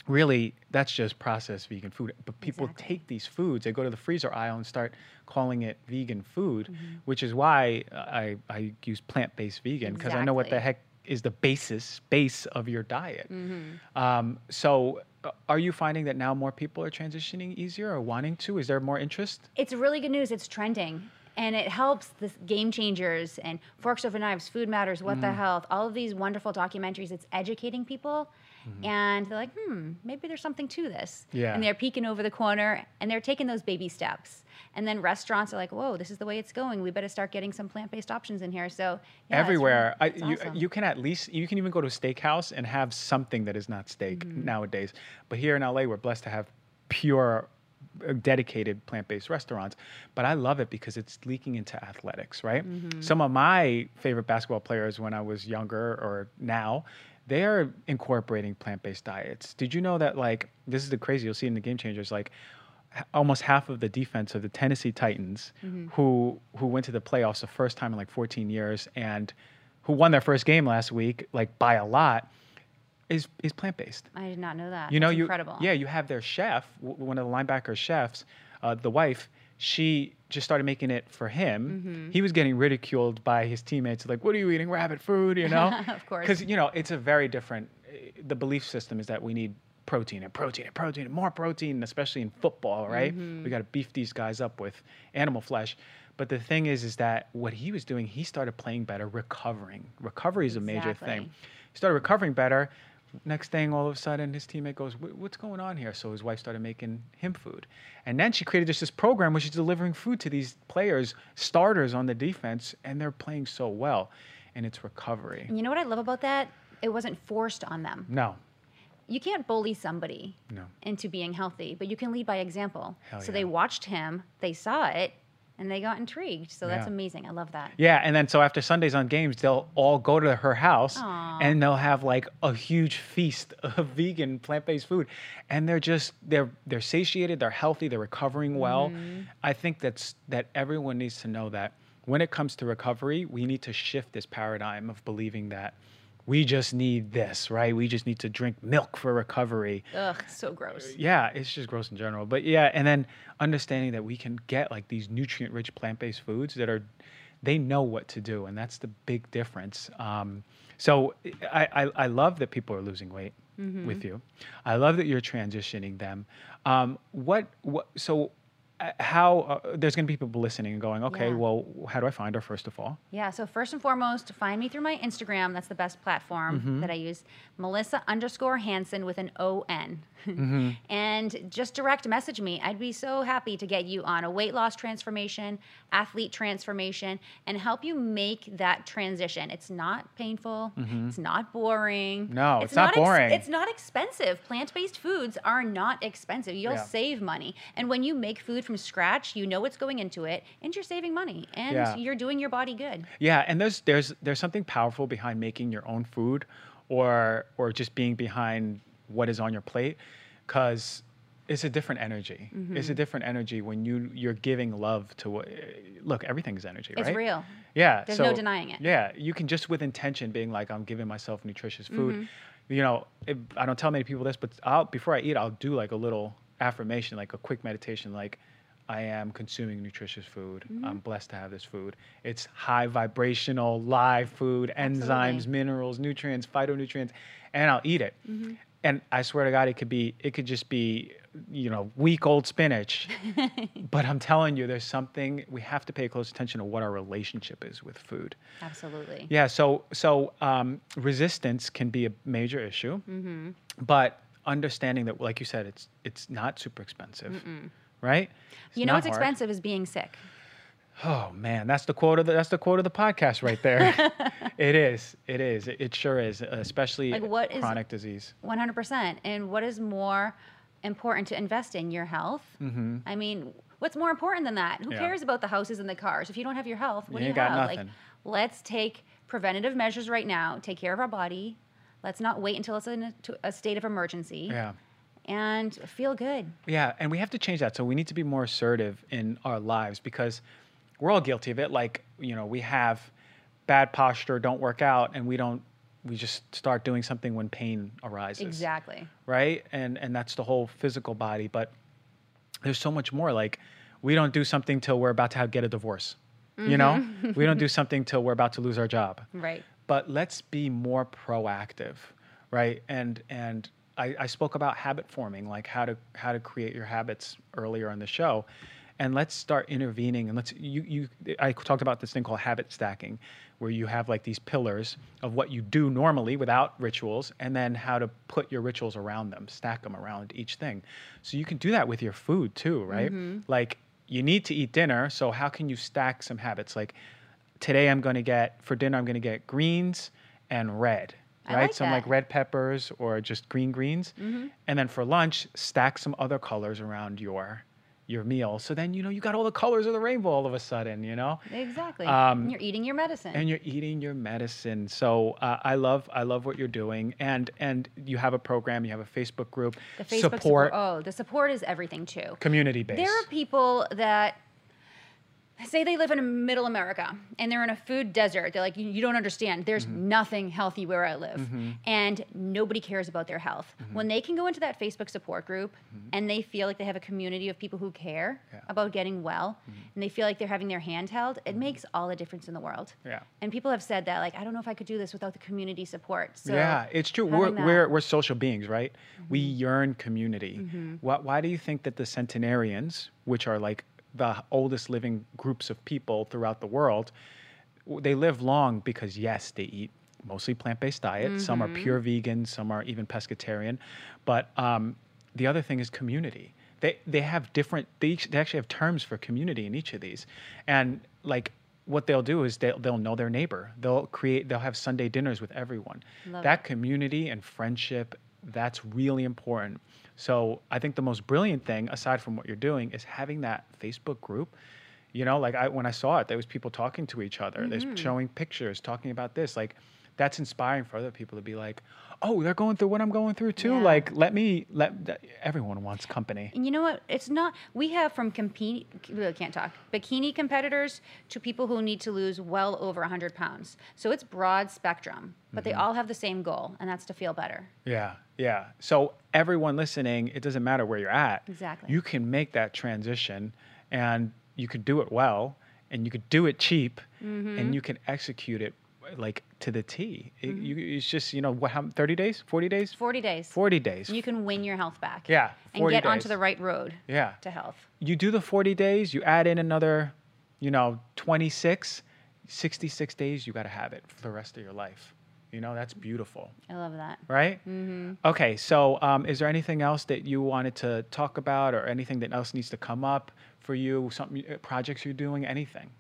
A: really that's just processed vegan food. But people
B: Exactly.
A: take these foods, they go to the freezer aisle and start calling it vegan food,
B: Mm-hmm.
A: which is why I, I use plant based vegan because I know what the heck is the basis, base of your diet.
B: Mm-hmm.
A: Um, so uh, are you finding that now more people are transitioning easier or wanting to? Is there more interest?
B: It's really good news. It's trending. And it helps the game changers and forks over knives, food matters, what
A: Mm.
B: the health, all of these wonderful documentaries. It's educating people. And they're like, hmm, maybe there's something to this.
A: Mm-hmm. Yeah.
B: And they're peeking over the corner and they're taking those baby steps. And then restaurants are like, whoa, this is the way it's going. We better start getting some plant based options in here. So, yeah, it's really-
A: everywhere.
B: it's
A: I, you,
B: awesome.
A: you can at least you can even go to a steakhouse and have something that is not steak
B: Mm-hmm.
A: nowadays. But here in LA, we're blessed to have pure, uh, dedicated plant-based restaurants. But I love it because it's leaking into athletics, right?
B: Mm-hmm.
A: Some of my favorite basketball players when I was younger or now. They are incorporating plant-based diets. Did you know that? Like, this is the crazy. You'll see in the game changers. Like, almost half of the defense of the Tennessee Titans,
B: Mm-hmm.
A: who who went to the playoffs the first time in like 14 years, and who won their first game last week, like by a lot, is is plant based.
B: I did not know that.
A: You know,
B: That's
A: you
B: incredible.
A: yeah, you have their chef, w- one of the linebacker chefs, uh, the wife. She just started making it for him.
B: Mm-hmm.
A: He was getting ridiculed by his teammates, like, "What are you eating, rabbit food?" You know, [LAUGHS]
B: Of course.
A: because you know it's a very different. eh, The belief system is that we need protein and protein and protein and more protein, especially in football, right?
B: Mm-hmm.
A: We got to beef these guys up with animal flesh. But the thing is, is that what he was doing, he started playing better, recovering. Recovery is a major thing. He started recovering better. Next thing, all of a sudden, his teammate goes, "What's going on here?" So his wife started making him food, and then she created just this program where she's delivering food to these players, starters on the defense, and they're playing so well, and it's recovery.
B: And you know what I love about that? It wasn't forced on them.
A: No,
B: You can't bully somebody
A: no,
B: into being healthy, but you can lead by example.
A: Hell
B: so
A: yeah.
B: they watched him, they saw it, and they got intrigued. So that's
A: Yeah.
B: amazing. I love that.
A: yeah. And then so after Sundays on games, they'll all go to her house,
B: Aw.
A: and they'll have like a huge feast [LAUGHS] of vegan plant-based food, and they're just they're they're satiated, they're healthy, they're recovering well. Mm-hmm. I think that's that everyone needs to know that when it comes to recovery, we need to shift this paradigm of believing that we just need this, right? We just need to drink milk for recovery.
B: Ugh, so gross.
A: Yeah, it's just gross in general. But yeah, and then understanding that we can get like these nutrient rich plant based foods that are, they know what to do. And that's the big difference. Um, so I, I, I love that people are losing weight with you. I love that you're transitioning them. Um, what, what, so how, uh, there's going to be people listening and going, okay,
B: Yeah.
A: well, how do I find her first of all?
B: Yeah, so first and foremost, find me through my Instagram. That's the best platform
A: Mm-hmm.
B: that I use. Melissa underscore Hanson with an O N.
A: Mm-hmm. [LAUGHS]
B: and just direct message me. I'd be so happy to get you on a weight loss transformation, athlete transformation, and help you make that transition. It's not painful, it's not boring.
A: Mm-hmm. No, it's not
B: ex-
A: boring.
B: it's not expensive. Plant based foods are not expensive. You'll
A: Yeah.
B: save money. And when you make food from scratch, you know what's going into it, and you're saving money, and
A: Yeah.
B: you're doing your body good.
A: Yeah, and there's there's there's something powerful behind making your own food, or or just being behind what is on your plate, because it's a different energy. It's
B: Mm-hmm.
A: a different energy when you you're giving love to what. Look, everything's energy, right?
B: It's real.
A: Yeah,
B: There's
A: so,
B: no denying it.
A: Yeah, you can just with intention being like, I'm giving myself nutritious food.
B: Mm-hmm.
A: You know, if, I don't tell many people this, but I'll before I eat, I'll do like a little affirmation, like a quick meditation, like. I am consuming nutritious food.
B: Mm-hmm.
A: I'm blessed to have this food. It's high vibrational, live food, enzymes,
B: Absolutely.
A: minerals, nutrients, phytonutrients, and I'll eat it.
B: Mm-hmm.
A: And I swear to God, it could be, it could just be, you know, week old spinach. [LAUGHS] but I'm telling you, there's something we have to pay close attention to what our relationship is with food.
B: Absolutely.
A: Yeah, so so um, resistance can be a major issue,
B: Mm-hmm.
A: but understanding that, like you said, it's it's not super expensive, right? It's
B: You know what's
A: hard.
B: expensive is being sick.
A: Oh man, that's the quote of the that's the quote of the podcast right there. [LAUGHS] it is, it is, it, it sure is, especially
B: Like, what is-
A: chronic disease.
B: 100%. And what is more important to invest in? Your health? Mm-hmm. I mean, what's more important than that? Who
A: Yeah.
B: cares about the houses and the cars? If you don't have your health, what
A: You
B: do you
A: got
B: have? Like,
A: nothing.
B: let's take preventative measures right now, take care of our body. Let's not wait until it's in a, a state of emergency
A: Yeah.
B: And feel good.
A: Yeah, and we have to change that. So we need to be more assertive in our lives because we're all guilty of it. Like, you know, we have bad posture, don't work out, and we don't we just start doing something when pain arises.
B: Exactly.
A: Right? And and that's the whole physical body, but there's so much more like we don't do something till we're about to have, get a divorce. You know? Mm-hmm. we don't do something till we're about to lose our job
B: Right.
A: but let's be more proactive right and and I, I spoke about habit forming like how to how to create your habits earlier on the show. And let's start intervening and let's you you i talked about this thing called habit stacking where you have like these pillars of what you do normally without rituals and then how to put your rituals around them stack them around each thing. So you can do that with your food too right? Mm-hmm. Like you need to eat dinner so how can you stack some habits? Like today I'm going to get for dinner I'm going to get greens and red, right?
B: like
A: some
B: that.
A: like red peppers or just green greens. And then for lunch, stack some other colors around your your meal. So then you know you got all the colors of the rainbow all of a sudden, you know?
B: Exactly.
A: Um,
B: and you're eating your medicine.
A: And you're eating your medicine. So uh, I love I love what you're doing and and you have a program, you have a Facebook group,
B: the Facebook
A: support
B: Oh, the support is everything too.
A: community based.
B: There are people that say they live in middle America and they're in a food desert. They're like, you, you don't understand. There's
A: Mm-hmm.
B: nothing healthy where I live. And nobody cares about their health.
A: Mm-hmm.
B: When they can go into that Facebook support group and they feel like they have a community of people who care
A: Yeah. Mm-hmm.
B: about getting well and they feel like they're having their hand held, it makes all the difference in the world.
A: Yeah.
B: And people have said that, like, I don't know if I could do this without the community support. So
A: yeah, it's true. We're,
B: that-
A: we're, we're social beings, right? We
B: Mm-hmm.
A: yearn community. Why, why do you think that the centenarians, which are like the oldest living groups of people throughout the world, they live long because, yes, they eat mostly plant based diet. Some
B: Mm-hmm.
A: are pure vegan, some are even pescatarian. But um, the other thing is community. They, they have different, they, each, they actually have terms for community in each of these. And like, what they'll do is they'll, they'll know their neighbor. They'll create, they'll have Sunday dinners with everyone.
B: Love
A: that community and friendship, that's really important. So I think the most brilliant thing, aside from what you're doing, is having that Facebook group. You know, like I when I saw it, there was people talking to each other. There's mm-hmm. showing pictures, talking about this. Like that's inspiring for other people to be like, oh, they're going through what I'm going through too.
B: Yeah.
A: Like let me let everyone wants company.
B: And you know what? It's not. We have from compete. Can't talk. Bikini competitors to people who need to lose well over 100 pounds. So it's broad spectrum, but they
A: Mm-hmm.
B: all have the same goal, and that's to feel better.
A: Yeah, yeah. So everyone listening, it doesn't matter where you're at.
B: Exactly.
A: You can make that transition, and you could do it well, and you could do it cheap,
B: Mm-hmm.
A: and you can execute it like to the T. It, you, it's just you know what? How thirty days? Forty days?
B: 40 days.
A: Forty days.
B: You can win your health back.
A: Yeah,
B: And
A: 40
B: get onto the right road
A: yeah.
B: to health.
A: You do the forty days. You add in another, you know, 26, 66 days. You got to have it for the rest of your life. You know, that's beautiful
B: I love that.
A: right? Mm-hmm. Okay, so um, is there anything else that you wanted to talk about, or anything that else needs to come up for you? Something uh, projects you're doing? Anything?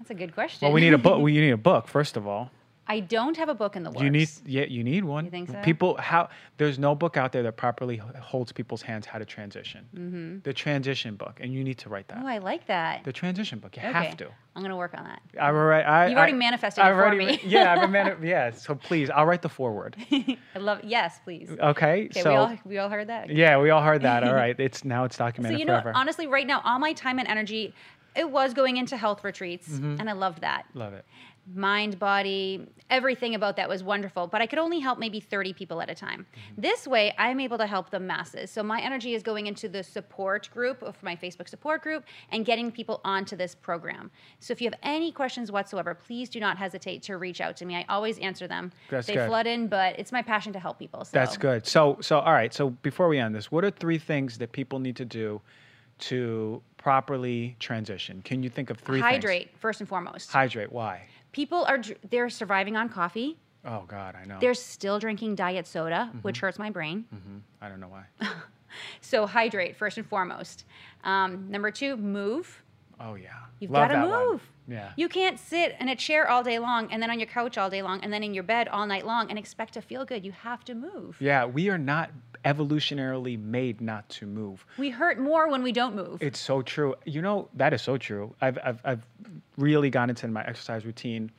B: That's a good question.
A: Well, we need a book. [LAUGHS] we need a book first of all.
B: I don't have a book in the works.
A: You need, yeah, you need one.
B: You think so?
A: People, how there's no book out there that properly holds people's hands how to transition. Mm-hmm. The transition book, and you need to write that.
B: Oh, I like that.
A: the transition book. You
B: okay.
A: have to.
B: I'm gonna work on that.
A: I've already, I,
B: You've already
A: I-
B: manifested it
A: I've
B: for
A: already,
B: me.
A: yeah, I've [LAUGHS] mani- yeah. So please, I'll write the foreword. [LAUGHS]
B: I love. Yes, please.
A: Okay.
B: Okay,
A: so
B: we all we all heard that.
A: yeah, we all heard that. All right, it's now it's documented.
B: So you know,
A: forever.
B: honestly, right now, all my time and energy, it was going into health retreats,
A: Mm-hmm.
B: and I loved that.
A: Love it.
B: Mind, body, everything about that was wonderful. But I could only help maybe 30 people at a time.
A: Mm-hmm.
B: This way, I'm able to help the masses. So my energy is going into the support group of my Facebook support group and getting people onto this program. So if you have any questions whatsoever, please do not hesitate to reach out to me. I always answer them.
A: That's
B: they
A: good.
B: flood in, but it's my passion to help people. So.
A: That's good. So, so all right. So before we end this, what are three things that people need to do to properly transition? Can you think of three?
B: Hydrate
A: Things?
B: first and foremost.
A: Hydrate. Why?
B: People are they're surviving on coffee.
A: Oh God, I know.
B: They're still drinking diet soda,
A: Mm-hmm.
B: which hurts my brain.
A: hmm I don't know why. [LAUGHS]
B: So hydrate first and foremost. Um, number two, move.
A: Oh yeah.
B: You've got to
A: that one. Yeah.
B: You can't sit in a chair all day long and then on your couch all day long and then in your bed all night long and expect to feel good. You have to move.
A: yeah. We are not evolutionarily made not to move.
B: We hurt more when we don't move.
A: It's so true. You know, that is so true. I've, I've, I've really gotten into my exercise routine.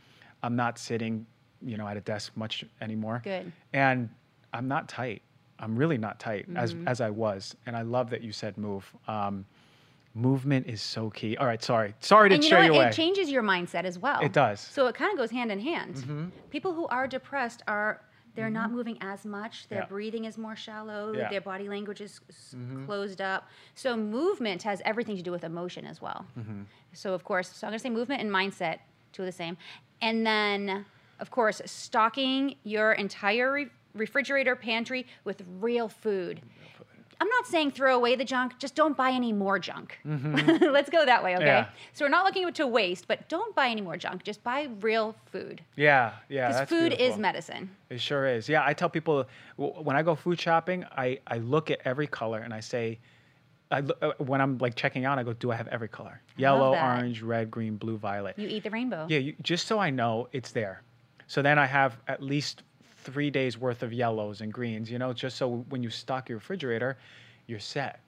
A: I'm not sitting, you know, at a desk much anymore.
B: Good.
A: And I'm not tight. I'm really not tight as,
B: Mm-hmm.
A: as I was. And I love that you said move. Um, movement is so key. All right. Sorry. Sorry to
B: and you know
A: you away.
B: It changes your mindset as well.
A: It does.
B: So it kind of goes hand in hand. People who are depressed are they're not moving as much. Their
A: Mm-hmm. Yeah.
B: breathing is more shallow.
A: Yeah.
B: Their body language is
A: Mm-hmm.
B: closed up. So movement has everything to do with emotion as well.
A: Mm-hmm.
B: So of course, so I'm going to say movement and mindset, two of the same. And then of course, stocking your entire re- refrigerator pantry with real food. I'm not saying throw away the junk, just don't buy any more junk. [LAUGHS] Let's go that way, okay?
A: Mm-hmm. Yeah.
B: So we're not looking to waste, but don't buy any more junk. Just buy real food.
A: yeah. Yeah.
B: Because food is medicine.
A: It sure is. Yeah, I tell people when I go food shopping, I, I look at every color and I say, I uh, when I'm like checking out, I go, do I have every color? Yellow, orange, red, green, blue, violet.
B: You eat the rainbow.
A: Yeah, you, just so I know it's there. So then I have at least three days worth of yellows and greens, you know, just so when you stock your refrigerator, you're set.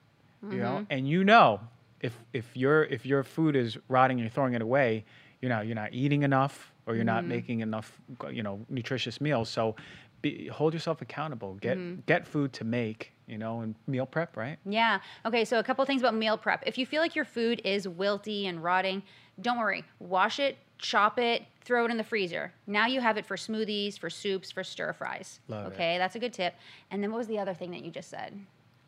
A: You
B: Mm-hmm.
A: know, and you know if if your if your food is rotting and you're throwing it away, you know, you're not eating enough or you're
B: Mm-hmm.
A: not making enough, you know, nutritious meals. So be, hold yourself accountable. Get get food to make, you know, and meal prep, right?
B: Yeah. Okay. So a couple things about meal prep. If you feel like your food is wilty and rotting, don't worry. Wash it, chop it, throw it in the freezer. Now you have it for smoothies, for soups, for stir fries.
A: Love it.
B: okay, that's a good tip. And then what was the other thing that you just said?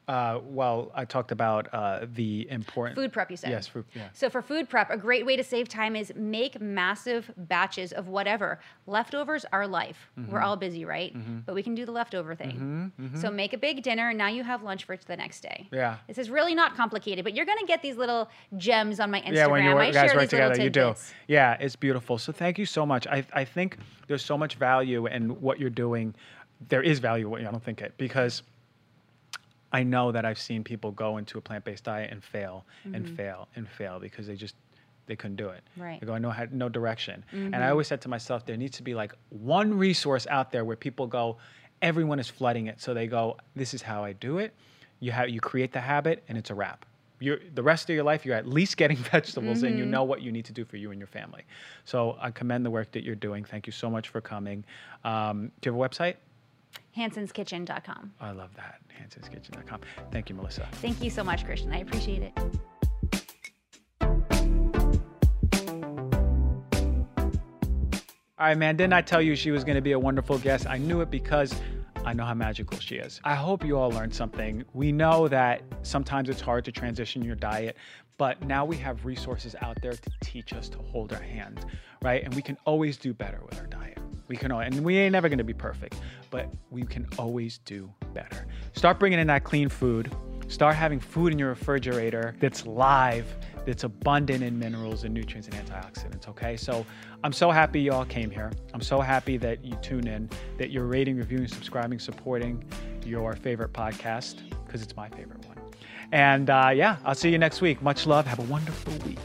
A: Uh, well, I talked about uh, the important
B: Food prep, you said.
A: Yes, food. Yeah.
B: So for food prep, a great way to save time is make massive batches of whatever. Leftovers are life.
A: Mm-hmm.
B: We're all busy, right? But we can do the leftover thing. So make a big dinner, and now you have lunch for the next day.
A: Yeah.
B: This is really not complicated, but you're gonna get these little gems on my Instagram.
A: Yeah, when you
B: I
A: guys work together, you do. Yeah, it's beautiful. So thank you so much. I, I think there's so much value in what you're doing. There is value. I don't think it because I know that I've seen people go into a plant-based diet and fail and mm-hmm. fail and fail because they just they couldn't do it.
B: Right.
A: They go, I no had no direction. And I mm-hmm. always said to myself, there needs to be like one resource out there where people go, everyone is flooding it. So they go, this is how I do it. You have you create the habit and it's a wrap. You're, the rest of your life, you're at least [LAUGHS] getting vegetables and you mm-hmm. know what you need to do for you and your family. So I commend the work that you're doing. Thank you so much for coming. Um, do you have a website?
B: Hanson'sKitchen.com.
A: I love that. Hanson'sKitchen.com. Thank you, Melissa.
B: Thank you so much, Christian. I appreciate it.
A: All right, man. Didn't I tell you she was going to be a wonderful guest? I knew it because I know how magical she is. I hope you all learned something. We know that sometimes it's hard to transition your diet, but now we have resources out there to teach us to hold our hand, right? And we can always do better with our diet. We can, and we ain't never to be perfect, but we can always do better. Start bringing in that clean food. Start having food in your refrigerator that's live, that's abundant in minerals and nutrients and antioxidants. Okay, so I'm so happy you all came here. I'm so happy that you tune in, that you're rating, reviewing, subscribing, supporting your favorite podcast because it's my favorite one. And uh, yeah, I'll see you next week. Much love. Have a wonderful week.